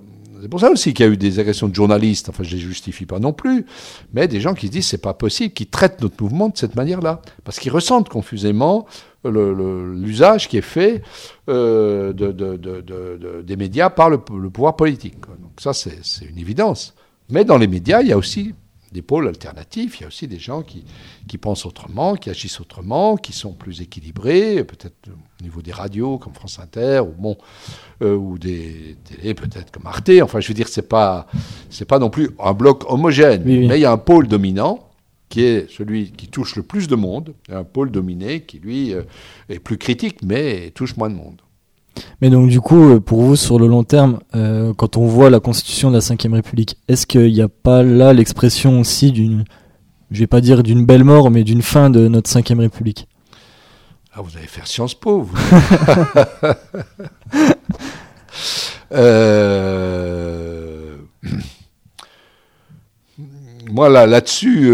c'est pour ça aussi qu'il y a eu des agressions de journalistes, enfin je ne les justifie pas non plus, mais des gens qui se disent c'est pas possible, qui traitent notre mouvement de cette manière-là, parce qu'ils ressentent confusément l'usage qui est fait euh, de, des médias par le, pouvoir politique. Donc ça c'est une évidence. Mais dans les médias, il y a aussi des pôles alternatifs. Il y a aussi des gens qui, qui pensent autrement, qui agissent autrement, qui sont plus équilibrés, peut-être au niveau des radios comme France Inter, ou, bon, euh, ou des télés peut-être comme Arte. Enfin, je veux dire, c'est pas, c'est pas non plus un bloc homogène. Mais il y a un pôle dominant qui est celui qui touche le plus de monde, un pôle dominé qui, lui, euh, est plus critique, mais touche moins de monde. Mais donc du coup, euh, pour vous, sur le long terme, euh, quand on voit la constitution de la Ve République, est-ce qu'il n'y a pas là l'expression aussi d'une, je vais pas dire d'une belle mort, mais d'une fin de notre Ve République? Ah, vous allez faire Sciences Po, vous. Euh, Moi, là, là-dessus,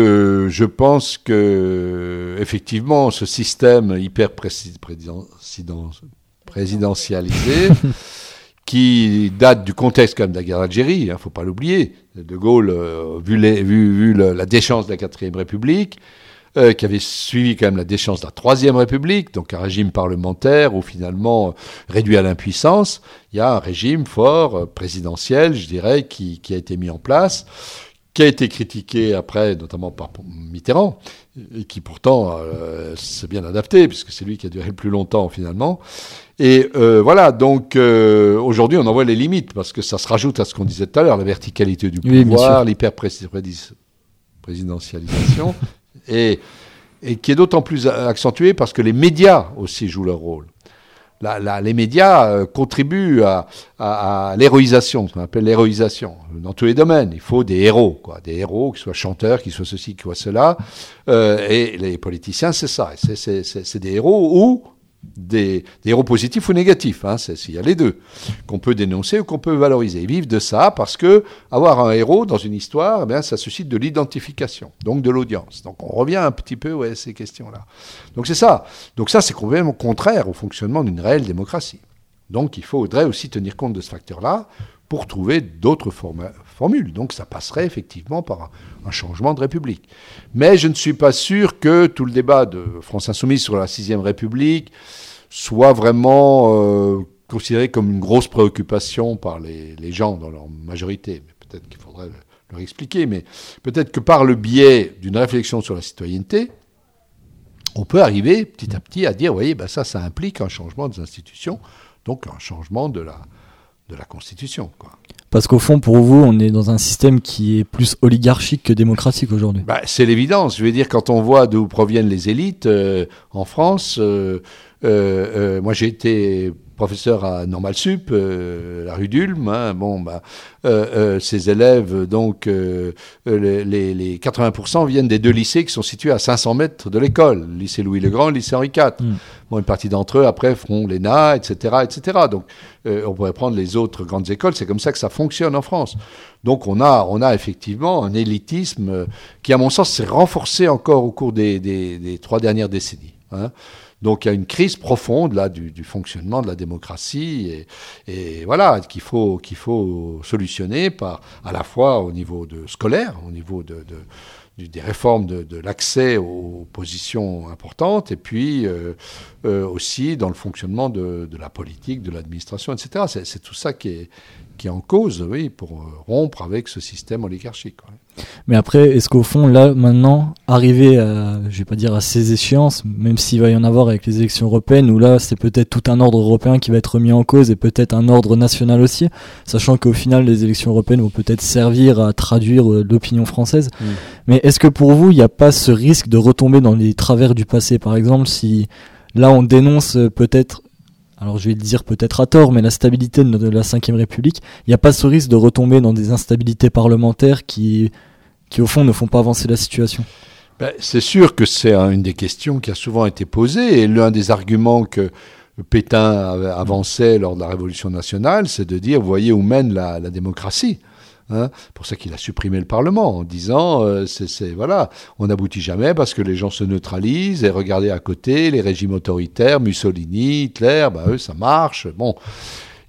je pense que, effectivement, ce système hyper président présidentialisé, qui date du contexte quand même de la guerre d'Algérie, il hein, ne faut pas l'oublier. De Gaulle, euh, vu, vu, la déchéance de la quatrième République, euh, qui avait suivi quand même la déchéance de la Troisième République, donc un régime parlementaire où finalement réduit à l'impuissance, il y a un régime fort, euh, présidentiel, je dirais, qui, qui, a été mis en place, qui a été critiqué après, notamment par Mitterrand, et qui pourtant euh, s'est bien adapté, puisque c'est lui qui a duré le plus longtemps finalement. Et euh, voilà, donc euh, aujourd'hui on en voit les limites, parce que ça se rajoute à ce qu'on disait tout à l'heure, la verticalité du pouvoir, l'hyper-présidentialisation, et, et qui est d'autant plus accentuée parce que les médias aussi jouent leur rôle les médias euh, contribuent à, l'héroïsation, ce qu'on appelle l'héroïsation, dans tous les domaines. Il faut des héros, quoi, des héros, qui soient chanteurs, qui soient ceci, qui soient cela. Euh, et les politiciens, c'est ça. C'est des héros ou des, héros positifs ou négatifs. Hein, il y a les deux qu'on peut dénoncer ou qu'on peut valoriser. Ils vivent de ça parce que avoir un héros dans une histoire, eh ça suscite de l'identification, donc de l'audience. Donc on revient un petit peu à ces questions-là. Donc c'est ça. Donc ça, c'est complètement contraire au fonctionnement d'une réelle démocratie. Donc il faudrait aussi tenir compte de ce facteur-là pour trouver d'autres Donc ça passerait effectivement par un, changement de République. Mais je ne suis pas sûr que tout le débat de France Insoumise sur la sixième République soit vraiment euh, considéré comme une grosse préoccupation par les, gens dans leur majorité. Peut-être qu'il faudrait leur expliquer, mais peut-être que par le biais d'une réflexion sur la citoyenneté, on peut arriver petit à petit à dire, vous voyez, ben ça, ça implique un changement des institutions, donc un changement de la, de la Constitution. Quoi. Parce qu'au fond, pour vous, on est dans un système qui est plus oligarchique que démocratique aujourd'hui. Bah, c'est l'évidence. Je veux dire, quand on voit d'où proviennent les élites euh, en France, euh, euh, moi j'ai été professeur à Normal Sup, euh, la rue d'Ulm. Hein, bon, bah, euh, euh, ces élèves, donc, les, les, 80% viennent des deux lycées qui sont situés à 500 mètres de l'école, lycée Louis le Grand, lycée Henri IV. Hmm. Bon, une partie d'entre eux, après, feront l'ENA, etc., etc. Donc, on pourrait prendre les autres grandes écoles. C'est comme ça que ça fonctionne en France. Donc, on a, on a effectivement un élitisme qui, à mon sens, s'est renforcé encore au cours des, des, des trois dernières décennies. Hein. Donc il y a une crise profonde là du, fonctionnement de la démocratie et, voilà qu'il faut solutionner par à la fois au niveau de scolaire, au niveau de, des réformes de, l'accès aux positions importantes et puis euh, euh, aussi dans le fonctionnement de, la politique, de l'administration, etc. C'est tout ça qui est, qui est en cause, oui, pour euh, rompre avec ce système oligarchique. Mais après, est-ce qu'au fond, là, maintenant, arriver à, je vais pas dire à ces échéances, même s'il va y en avoir avec les élections européennes, où là, c'est peut-être tout un ordre européen qui va être remis en cause et peut-être un ordre national aussi, sachant qu'au final, les élections européennes vont peut-être servir à traduire euh, l'opinion française. Mm. Mais est-ce que pour vous, il n'y a pas ce risque de retomber dans les travers du passé, par exemple, si là, on dénonce euh, peut-être alors je vais le dire peut-être à tort, mais la stabilité de la Ve République, il n'y a pas ce risque de retomber dans des instabilités parlementaires qui, qui au fond ne font pas avancer la situation ben, C'est sûr que c'est une des questions qui a souvent été posée, et l'un des arguments que Pétain avançait lors de la Révolution nationale, c'est de dire, voyez où mène la, démocratie. Hein pour ça qu'il a supprimé le Parlement en disant, euh, c'est voilà, on n'aboutit jamais parce que les gens se neutralisent et regardez à côté les régimes autoritaires, Mussolini, Hitler, bah eux ça marche. Bon,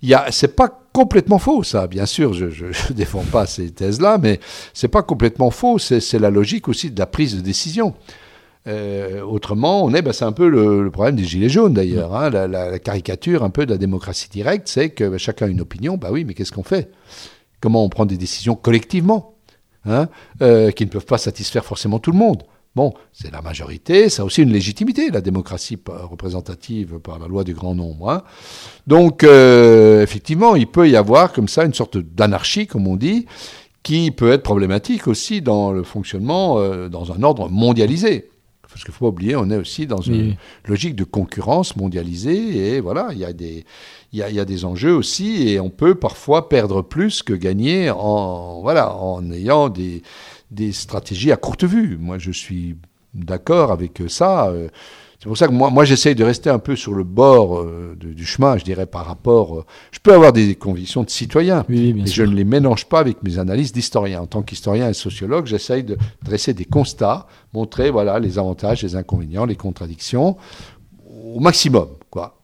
il c'est pas complètement faux, ça. Bien sûr, je ne défends pas ces thèses-là, mais c'est pas complètement faux. C'est la logique aussi de la prise de décision. Euh, autrement, on est, ben, c'est un peu le, problème des gilets jaunes d'ailleurs. Hein. la, caricature un peu de la démocratie directe, c'est que ben, chacun a une opinion. Bah oui, mais qu'est-ce qu'on fait? Comment on prend des décisions collectivement, hein, euh, qui ne peuvent pas satisfaire forcément tout le monde Bon, c'est la majorité, ça a aussi une légitimité, la démocratie représentative par la loi du grand nombre. Hein. Donc, euh, effectivement, il peut y avoir comme ça une sorte d'anarchie, comme on dit, qui peut être problématique aussi dans le fonctionnement, euh, dans un ordre mondialisé. Parce qu'il ne faut pas oublier, on est aussi dans une logique de concurrence mondialisée, et voilà, il y a des... Il y, a, il y a des enjeux aussi et on peut parfois perdre plus que gagner en, voilà, en ayant des, des stratégies à courte vue. Moi, je suis d'accord avec ça. Euh, c'est pour ça que moi, moi j'essaye de rester un peu sur le bord euh, du chemin, je dirais, par rapport. Euh, je peux avoir des convictions de citoyen, mais je ne les mélange pas avec mes analyses d'historien. En tant qu'historien et sociologue, j'essaye de dresser des constats, montrer voilà les avantages, les inconvénients, les contradictions au maximum, quoi.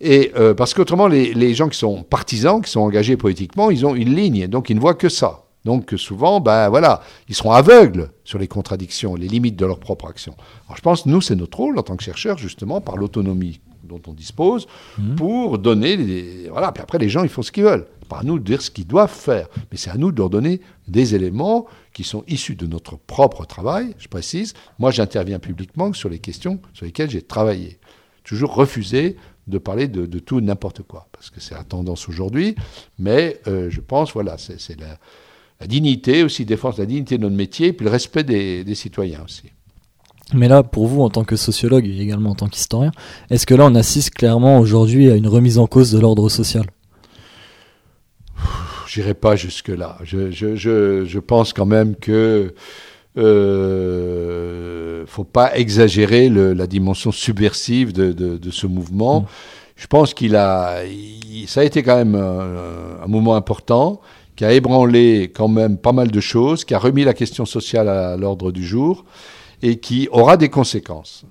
Et parce qu'autrement, les, les gens qui sont partisans, qui sont engagés politiquement, ils ont une ligne, donc ils ne voient que ça. Donc souvent, ben voilà, ils seront aveugles sur les contradictions, les limites de leur propre action. Alors je pense, nous, c'est notre rôle en tant que chercheurs, justement, par l'autonomie dont on dispose, mmh. pour donner, voilà, puis après les gens, ils font ce qu'ils veulent. Pas à nous de dire ce qu'ils doivent faire, mais c'est à nous de leur donner des éléments qui sont issus de notre propre travail, je précise. Moi, j'interviens publiquement sur les questions sur lesquelles j'ai travaillé. Toujours refuser de parler de, tout n'importe quoi, parce que c'est la tendance aujourd'hui, mais euh, je pense, voilà, c'est la la dignité aussi, défense la dignité de notre métier, et puis le respect des, citoyens aussi. Mais là, pour vous, en tant que sociologue et également en tant qu'historien, est-ce que là, on assiste clairement aujourd'hui à une remise en cause de l'ordre social? J'irai pas jusque-là. Je, je, je, je, pense quand même que euh, faut pas exagérer le, la dimension subversive de, de, de ce mouvement. Mmh. Je pense qu'il a, ça a été quand même un, un moment important qui a ébranlé quand même pas mal de choses, qui a remis la question sociale à l'ordre du jour et qui aura des conséquences.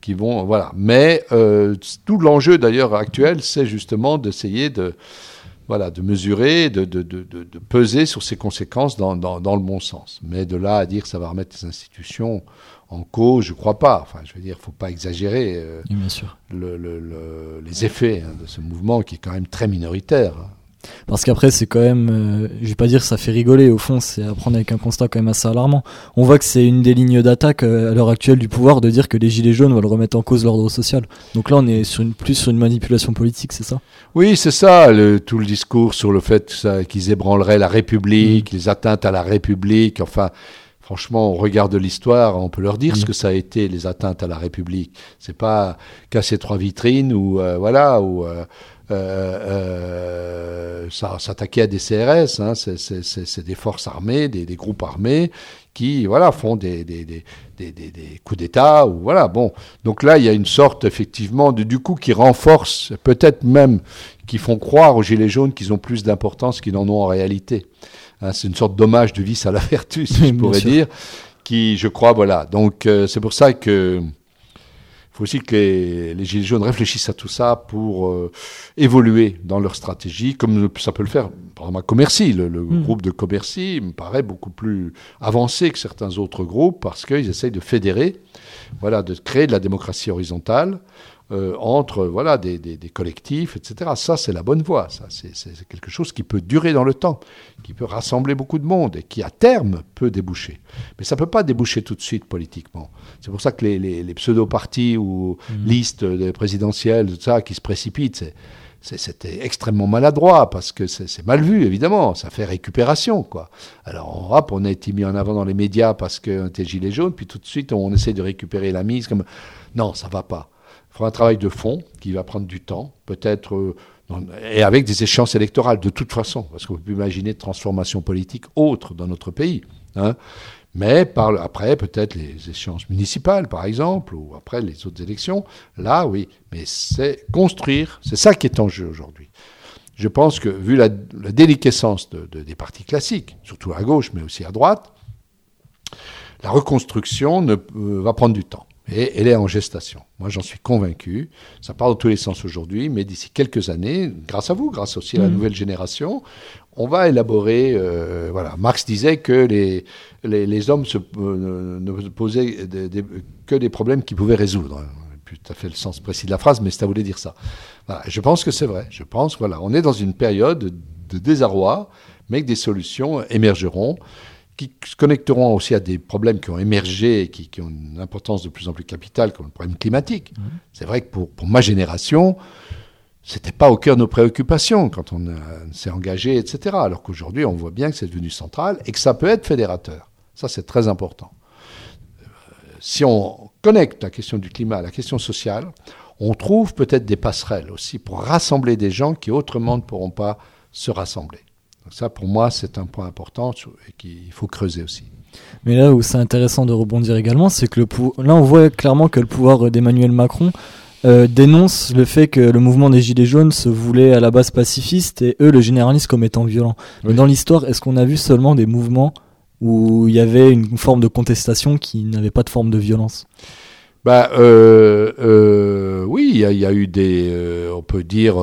Qui vont, voilà. Mais euh, tout l'enjeu d'ailleurs actuel, c'est justement d'essayer de, voilà, de mesurer, de, de, de, de, peser sur ces conséquences dans, dans, dans, le bon sens. Mais de là à dire que ça va remettre les institutions en cause, je crois pas. Enfin, je veux dire, il faut pas exagérer euh, Bien sûr. Le, le, les effets hein, de ce mouvement qui est quand même très minoritaire. Hein. Parce qu'après, c'est quand même, euh, je vais pas dire que ça fait rigoler, au fond, c'est à prendre avec un constat quand même assez alarmant. On voit que c'est une des lignes d'attaque euh, à l'heure actuelle du pouvoir de dire que les Gilets jaunes veulent remettre en cause l'ordre social. Donc là, on est sur une, plus sur une manipulation politique, c'est ça? Oui, c'est ça, le, tout le discours sur le fait qu'ils ébranleraient la République, mm. les atteintes à la République, enfin. Franchement, on regarde l'histoire, on peut leur dire ce mm. que ça a été les atteintes à la République. C'est pas casser trois vitrines ou euh, voilà ou euh, euh, s'attaquer à des CRS, hein, c'est des forces armées, des, des, groupes armés qui voilà font des, des, des, des coups d'État ou voilà bon. Donc là, il y a une sorte effectivement de, du coup qui renforce, peut-être même qui font croire aux gilets jaunes qu'ils ont plus d'importance qu'ils n'en ont en réalité. Hein, c'est une sorte d'hommage de vice à la vertu, si je pourrais dire, qui, je crois, voilà. Donc euh, c'est pour ça que faut aussi que les, Gilets jaunes réfléchissent à tout ça pour euh, évoluer dans leur stratégie, comme ça peut le faire, par exemple, à Commercy. Le, hmm. groupe de Commercy me paraît beaucoup plus avancé que certains autres groupes parce qu'ils essayent de fédérer, voilà, de créer de la démocratie horizontale euh, entre voilà des, des, des, collectifs, etc. Ça, c'est la bonne voie. Ça, c'est quelque chose qui peut durer dans le temps, qui peut rassembler beaucoup de monde et qui, à terme, peut déboucher. Mais ça peut pas déboucher tout de suite politiquement. C'est pour ça que les, les, les pseudo-partis ou mmh. listes présidentielles, tout ça, qui se précipitent, c'était extrêmement maladroit parce que c'est mal vu, évidemment. Ça fait récupération, quoi. Alors, hop, on a été mis en avant dans les médias parce qu'on était gilet jaune, puis tout de suite, on essaie de récupérer la mise. Comme... Non, ça va pas. Il faudra un travail de fond qui va prendre du temps, peut-être, euh, et avec des échéances électorales, de toute façon, parce qu'on peut imaginer de transformations politiques autres dans notre pays. Hein. Mais par, après, peut-être les échéances municipales, par exemple, ou après les autres élections, là, oui. Mais c'est construire, c'est ça qui est en jeu aujourd'hui. Je pense que, vu la, déliquescence des partis classiques, surtout à gauche, mais aussi à droite, la reconstruction ne, euh, va prendre du temps. Et elle est en gestation. Moi, j'en suis convaincu. Ça part dans tous les sens aujourd'hui, mais d'ici quelques années, grâce à vous, grâce aussi à la mmh. nouvelle génération, on va élaborer. Euh, voilà, Marx disait que les, les, hommes se, euh, ne posaient que des problèmes qu'ils pouvaient résoudre. Plus tout à fait le sens précis de la phrase, mais vous de dire ça. je pense que c'est vrai. Je pense, voilà, on est dans une période de désarroi, mais que des solutions émergeront qui se connecteront aussi à des problèmes qui ont émergé et qui, ont une importance de plus en plus capitale, comme le problème climatique. Mmh. C'est vrai que pour, pour ma génération, c'était pas au cœur de nos préoccupations quand on s'est engagé, etc. Alors qu'aujourd'hui, on voit bien que c'est devenu central et que ça peut être fédérateur. Ça, c'est très important. Euh, si on connecte la question du climat à la question sociale, on trouve peut-être des passerelles aussi pour rassembler des gens qui autrement ne pourront pas se rassembler ça, pour moi, c'est un point important et qu'il faut creuser aussi. Mais là où c'est intéressant de rebondir également, c'est que le là, on voit clairement que le pouvoir d'Emmanuel Macron euh, dénonce le fait que le mouvement des Gilets jaunes se voulait à la base pacifiste et eux le généralisent comme étant violent. Mais dans l'histoire, est-ce qu'on a vu seulement des mouvements où il y avait une forme de contestation qui n'avait pas de forme de violence? Bah, euh, euh, oui, il y, a eu des, euh, on peut dire,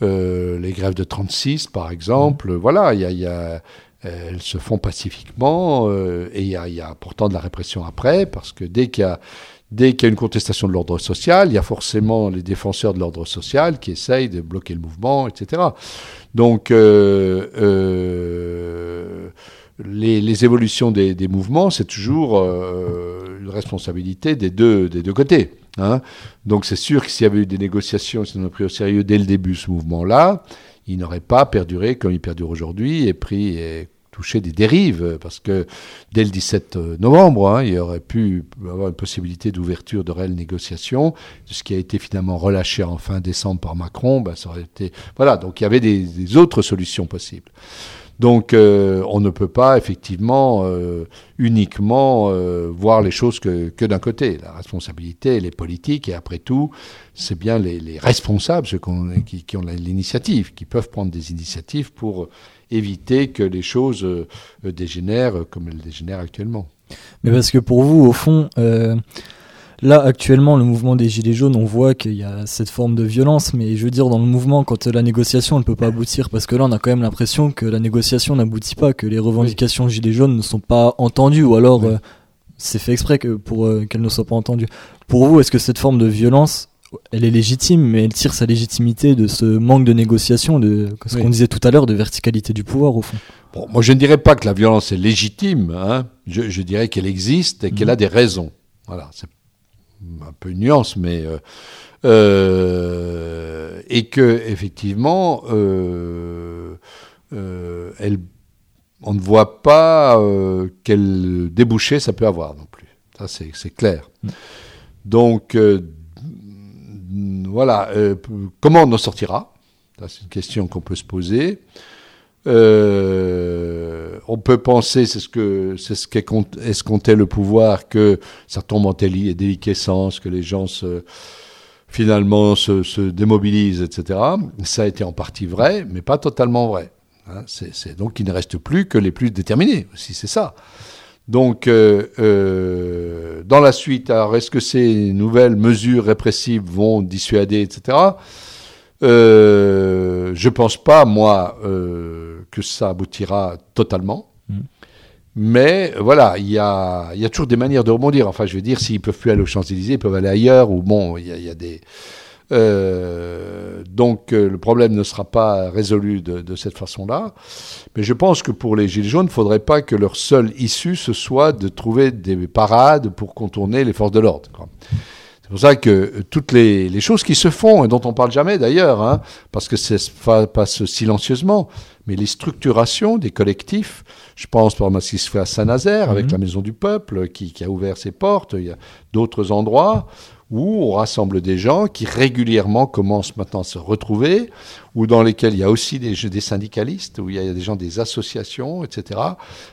les grèves de 36, par exemple. Mmh. Voilà, il y a, elles se font pacifiquement et il y, a, pourtant de la répression après, parce que dès qu'il y a Dès qu'il y a une contestation de l'ordre social, il y a forcément les défenseurs de l'ordre social qui essayent de bloquer le mouvement, etc. Donc, euh, les, évolutions des, mouvements, c'est toujours euh, une responsabilité des deux, des deux côtés. Hein. Donc c'est sûr que s'il y avait eu des négociations, si on a pris au sérieux dès le début ce mouvement-là, il n'aurait pas perduré comme il perdure aujourd'hui et pris et touché des dérives, parce que dès le 17 novembre, hein, il y aurait pu avoir une possibilité d'ouverture de réelles négociations. Ce qui a été finalement relâché en fin décembre par Macron, ben, ça aurait été... Voilà, donc il y avait des autres solutions possibles. Donc euh, on ne peut pas effectivement euh, uniquement euh, voir les choses que, d'un côté. La responsabilité, elle est politique et après tout, c'est bien les, les responsables ceux qui, qui, ont l'initiative, qui peuvent prendre des initiatives pour éviter que les choses dégénèrent comme elles dégénèrent actuellement. Mais parce que pour vous, au fond, Là, actuellement, le mouvement des Gilets jaunes, on voit qu'il y a cette forme de violence, mais je veux dire, dans le mouvement, quand la négociation ne peut pas aboutir, parce que là, on a quand même l'impression que la négociation n'aboutit pas, que les revendications Gilets jaunes ne sont pas entendues, ou alors euh, c'est fait exprès que pour euh, qu'elles ne soient pas entendues. Pour vous, est-ce que cette forme de violence, elle est légitime, mais elle tire sa légitimité de ce manque de négociation, de ce qu'on disait tout à l'heure, de verticalité du pouvoir, au fond? Bon, moi, je ne dirais pas que la violence est légitime. Hein. Je, dirais qu'elle existe et qu'elle mhm. a des raisons. Voilà, c'est un peu une nuance, mais euh, euh, et que effectivement, euh, elle, on ne voit pas quel débouché ça peut avoir non plus. Ça, c'est clair. Donc, voilà, comment on en sortira? C'est une question qu'on peut se poser. Euh, on peut penser, c'est ce que c'est ce qu'escomptait le pouvoir, que ça tombe en déliquescence, que les gens se, finalement se, démobilisent, etc. Ça a été en partie vrai, mais pas totalement vrai. Hein. donc il ne reste plus que les plus déterminés, si c'est ça. Donc, euh, euh, dans la suite, alors est-ce que ces nouvelles mesures répressives vont dissuader, etc. Euh, je pense pas, moi, euh, que ça aboutira totalement. Mm. Mais voilà, il y a, y a, toujours des manières de rebondir. Enfin, je veux dire, s'ils peuvent plus aller aux Champs-Élysées, ils peuvent aller ailleurs. Ou bon, il y, y, a des. Euh, donc, le problème ne sera pas résolu de, de cette façon-là. Mais je pense que pour les Gilets jaunes, il ne faudrait pas que leur seule issue, ce soit de trouver des parades pour contourner les forces de l'ordre. C'est pour ça que euh, toutes les, les, choses qui se font, et dont on parle jamais d'ailleurs, hein, parce que ça passe silencieusement, mais les structurations des collectifs, je pense par exemple à ce qui se fait à Saint-Nazaire, avec mhm. la Maison du Peuple, qui, qui, a ouvert ses portes, il y a d'autres endroits où on rassemble des gens qui régulièrement commencent maintenant à se retrouver, ou dans lesquels il y a aussi des, des syndicalistes, où il y a des gens des associations, etc.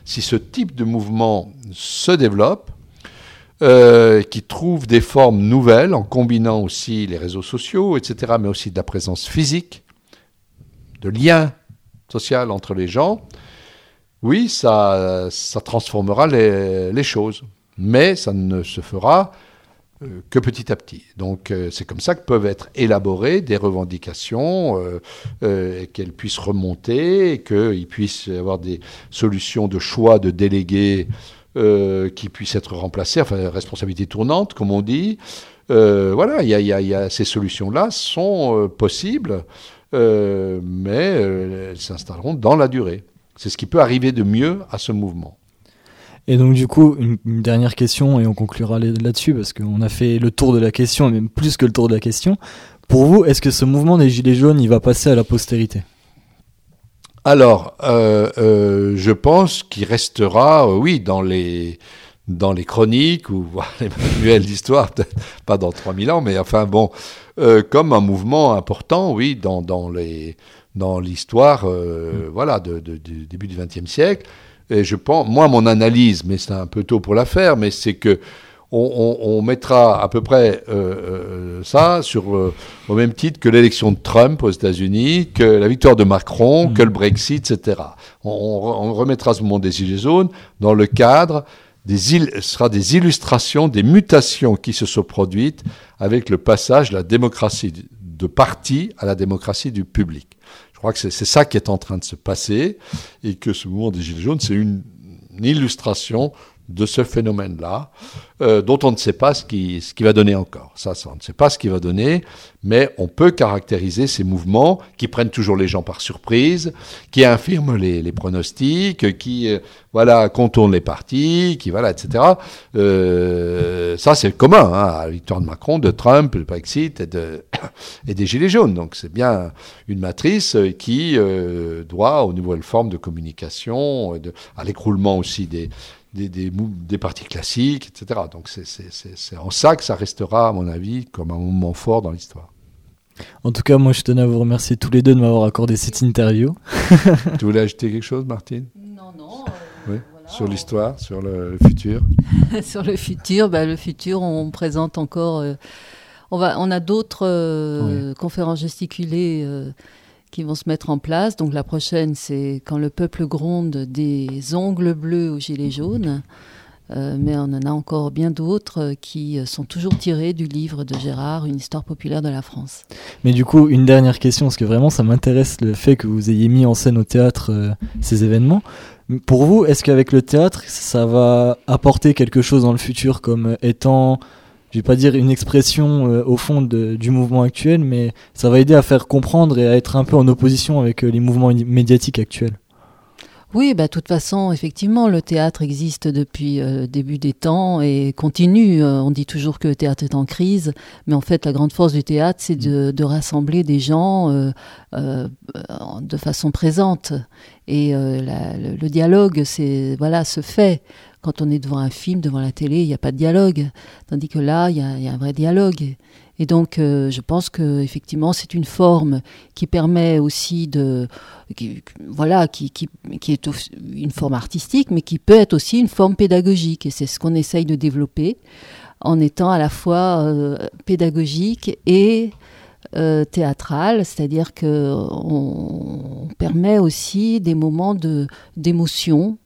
Si ce type de mouvement se développe, euh, qui trouve des formes nouvelles en combinant aussi les réseaux sociaux, etc., mais aussi de la présence physique, de lien social entre les gens, oui, ça, ça transformera les, choses. Mais ça ne se fera euh, que petit à petit. Donc euh, c'est comme ça que peuvent être élaborées des revendications, qu'elles puissent remonter, qu'il puisse y avoir des solutions de choix de délégués qui puissent être remplacées, enfin responsabilité tournante, comme on dit. voilà, il y, y a, ces solutions-là sont possibles, mais elles s'installeront dans la durée. C'est ce qui peut arriver de mieux à ce mouvement. Et donc du coup, une, dernière question et on conclura là-dessus parce qu'on a fait le tour de la question, et même plus que le tour de la question. Pour vous, est-ce que ce mouvement des Gilets jaunes, il va passer à la postérité? Alors, euh, euh, je pense qu'il restera, euh, oui, dans les dans les chroniques ou les manuels d'histoire, peut-être pas dans 3000 ans, mais enfin bon, comme un mouvement important, oui, dans, dans les dans l'histoire, mm. voilà, de, du début du XXe siècle. Et je pense, moi, mon analyse, mais c'est un peu tôt pour la faire, mais c'est que on, mettra à peu près euh, euh, ça sur, euh, au même titre que l'élection de Trump aux États-Unis, que la victoire de Macron, que le Brexit, etc. On, remettra ce moment des Gilets jaunes dans le cadre des sera des illustrations des mutations qui se sont produites avec le passage de la démocratie de parti à la démocratie du public. Je crois que c'est ça qui est en train de se passer et que ce mouvement des Gilets jaunes, c'est une, illustration de ce phénomène-là, euh, dont on ne sait pas ce qui, ce qui va donner encore. Ça, on ne sait pas ce qui va donner, mais on peut caractériser ces mouvements qui prennent toujours les gens par surprise, qui infirment les, pronostics, qui euh, voilà contournent les partis, qui voilà, etc. Euh, ça, c'est commun hein, à la victoire de Macron, de Trump, du Brexit et, de, et des Gilets jaunes. Donc c'est bien une matrice qui doit, aux nouvelles formes de communication, à l'écroulement aussi des des, des, des, partis classiques, etc. Donc c'est en ça que ça restera, à mon avis, comme un moment fort dans l'histoire. En tout cas, moi, je tenais à vous remercier tous les deux de m'avoir accordé cette interview. tu voulais ajouter quelque chose, Martine? Non, non. Euh, oui. sur l'histoire, sur le, futur? Sur le futur, bah, le futur, on présente encore. Euh, on, va, on a d'autres euh, conférences gesticulées qui vont se mettre en place. Donc la prochaine, c'est quand le peuple gronde des ongles bleus aux gilets jaunes. Euh, mais on en a encore bien d'autres qui sont toujours tirés du livre de Gérard, Une histoire populaire de la France. Mais du coup, une dernière question, parce que vraiment ça m'intéresse le fait que vous ayez mis en scène au théâtre euh, ces événements. Pour vous, est-ce qu'avec le théâtre, ça va apporter quelque chose dans le futur comme étant je vais pas dire une expression euh, au fond du mouvement actuel, mais ça va aider à faire comprendre et à être un peu en opposition avec euh, les mouvements médiatiques actuels. Oui, bah, de toute façon, effectivement, le théâtre existe depuis le euh, début des temps et continue. on dit toujours que le théâtre est en crise, mais en fait, la grande force du théâtre, c'est de, rassembler des gens de façon présente. Et le, le, dialogue, c'est voilà, se fait. Quand on est devant un film, devant la télé, il n'y a pas de dialogue. Tandis que là, il y, a, un vrai dialogue. Et donc, euh, je pense que effectivement, c'est une forme qui permet aussi de, voilà, qui, est une forme artistique, mais qui peut être aussi une forme pédagogique. Et c'est ce qu'on essaye de développer en étant à la fois euh, pédagogique et euh, théâtral, c'est-à-dire que on, permet aussi des moments de d'émotion,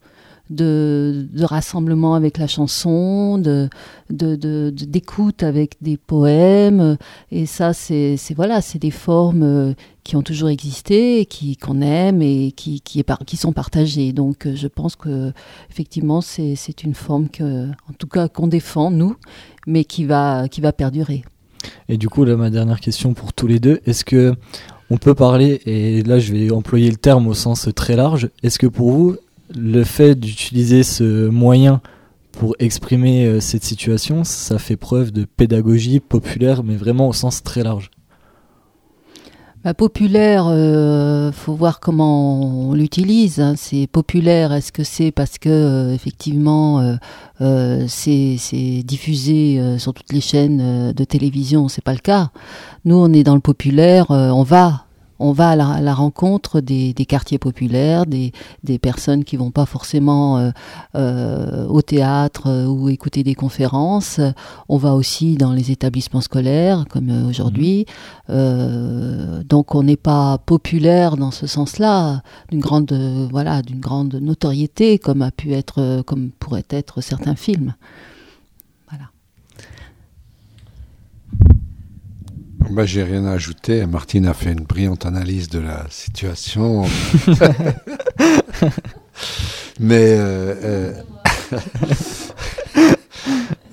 de, rassemblement avec la chanson, de, d'écoute avec des poèmes. Et ça, c'est, voilà, c'est des formes euh, qui ont toujours existé, qui qu'on aime et qui, qui sont partagées. Donc, euh, je pense que effectivement, c'est, c'est une forme que, en tout cas, qu'on défend nous, mais qui va, qui va perdurer. Et du coup, là, ma dernière question pour tous les deux, est-ce que on peut parler, et là je vais employer le terme au sens très large, est-ce que pour vous, le fait d'utiliser ce moyen pour exprimer euh, cette situation, ça fait preuve de pédagogie populaire, mais vraiment au sens très large. bah, populaire, euh, faut voir comment on l'utilise. Hein. C'est populaire. Est-ce que c'est parce que euh, effectivement c'est diffusé sur toutes les chaînes de télévision? C'est pas le cas. Nous, on est dans le populaire. on va on va à la, rencontre des, quartiers populaires, des, personnes qui vont pas forcément euh, euh, au théâtre euh, ou écouter des conférences. On va aussi dans les établissements scolaires, comme aujourd'hui. Mmh. donc on n'est pas populaire dans ce sens-là, d'une grande, voilà, d'une grande notoriété, comme a pu être, comme pourraient être certains films. Bah, j'ai rien à ajouter. Martine a fait une brillante analyse de la situation. Mais euh, euh,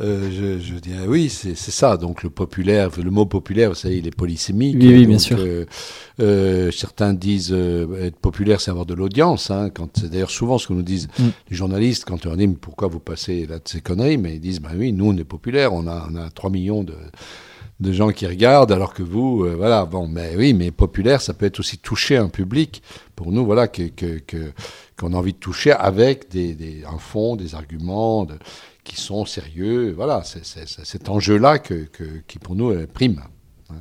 euh, je, dirais oui, c'est ça. Donc le populaire, le mot populaire, vous savez, il est polysémique. Oui, oui bien sûr. certains disent être populaire, c'est avoir de l'audience. Hein, c'est d'ailleurs souvent ce que nous disent mm. les journalistes quand on leur dit pourquoi vous passez là de ces conneries, mais ils disent bah oui, nous on est populaire, on a on a 3 millions de de gens qui regardent, alors que vous, euh, voilà, bon, mais oui, mais populaire, ça peut être aussi toucher un public, pour nous, voilà, que, qu'on a envie de toucher avec des, des, un fond, des arguments qui sont sérieux, voilà, c'est, cet enjeu-là que, qui, pour nous, prime. Hein.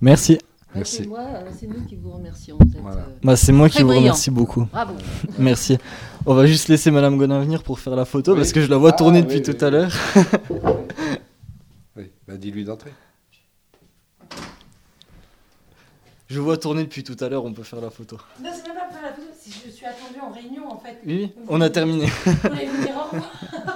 Merci. Merci. Euh, c'est nous qui vous remercions. Euh, bah, c'est moi qui vous remercie beaucoup. Bravo. Merci. On va juste laisser Madame Godin venir pour faire la photo parce que je la vois tourner ah, depuis tout à l'heure. Bah, dis-lui d'entrer. Je vois tourner depuis tout à l'heure, on peut faire la photo. Non, c'est même pas faire la photo, je suis attendue en réunion en fait. Oui, on a terminé. Vous voulez vous dire au revoir?